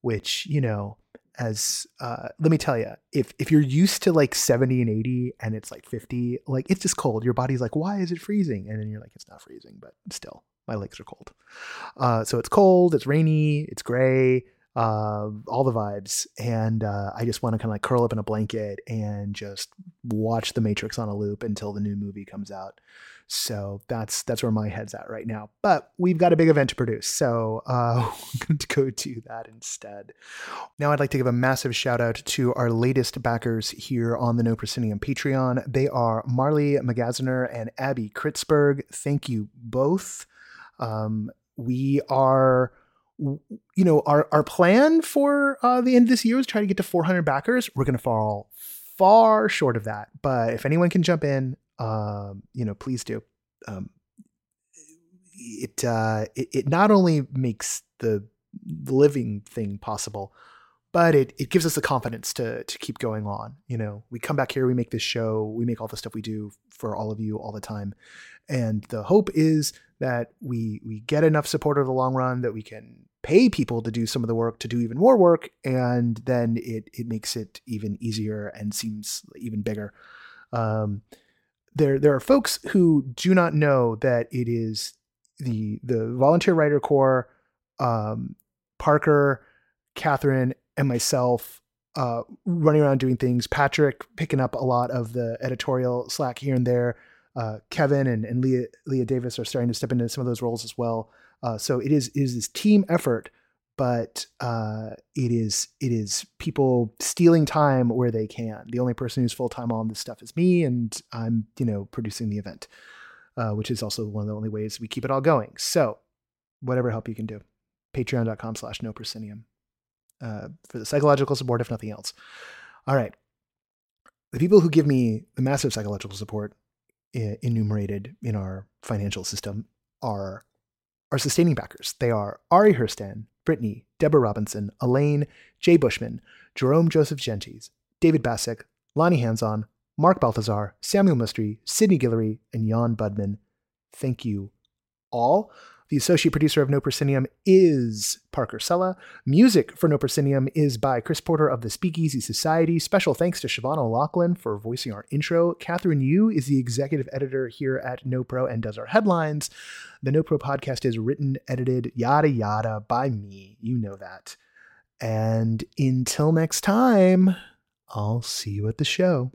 which you know as uh, let me tell you if if you're used to like 70 and 80 and it's like 50 like it's just cold. Your body's like why is it freezing? And then you're like it's not freezing but still my legs are cold. Uh, so it's cold it's rainy it's gray uh, all the vibes. And uh, i just want to kind of like curl up in a blanket and just watch the matrix on a loop until the new movie comes out so that's that's where my head's at right now. But we've got a big event to produce, so uh, [laughs] we're going [laughs] to go do that instead. Now, I'd like to give a massive shout out to our latest backers here on the No Proscenium Patreon. They are Marley Magaziner and Abby Kritzberg. Thank you both. Um, we are you know our our plan for uh, the end of this year is try to get to 400 backers we're going to fall far short of that but if anyone can jump in um, you know, please do. Um, it, uh, it it not only makes the living thing possible, but it it gives us the confidence to to keep going on. You know, we come back here, we make this show, we make all the stuff we do for all of you all the time, and the hope is that we we get enough support over the long run that we can pay people to do some of the work to do even more work, and then it it makes it even easier and seems even bigger. Um, there there are folks who do not know that it is the the volunteer writer corps, um, Parker, Kathryn, and myself uh, running around doing things. Patrick picking up a lot of the editorial slack here and there. Uh, Kevin and, and Leah Leah Davis are starting to step into some of those roles as well. Uh, so it is it is this team effort but uh, it is it is people stealing time where they can. The only person who's full time on this stuff is me, and I'm you know producing the event, uh, which is also one of the only ways we keep it all going. So, whatever help you can do, Patreon.com/slash No uh, for the psychological support, if nothing else. All right, the people who give me the massive psychological support enumerated in our financial system are our sustaining backers. They are Ari Hurstan, Brittany, Deborah Robinson, Elaine, Jay Bushman, Jerome Joseph Gentes, David Bassick, Lonnie Hanson, Mark Balthazar, Samuel Mustry, Sidney Guillory, and Jan Budman. Thank you all. The associate producer of No Proscenium is Parker Sela. Music for No Proscenium is by Chris Porter of the Speakeasy Society. Special thanks to Siobhan O'Loughlin for voicing our intro. Kathryn Yu is the executive editor here at No Pro and does our headlines. The No Pro podcast is written, edited, yada yada by me. You know that. And until next time, I'll see you at the show.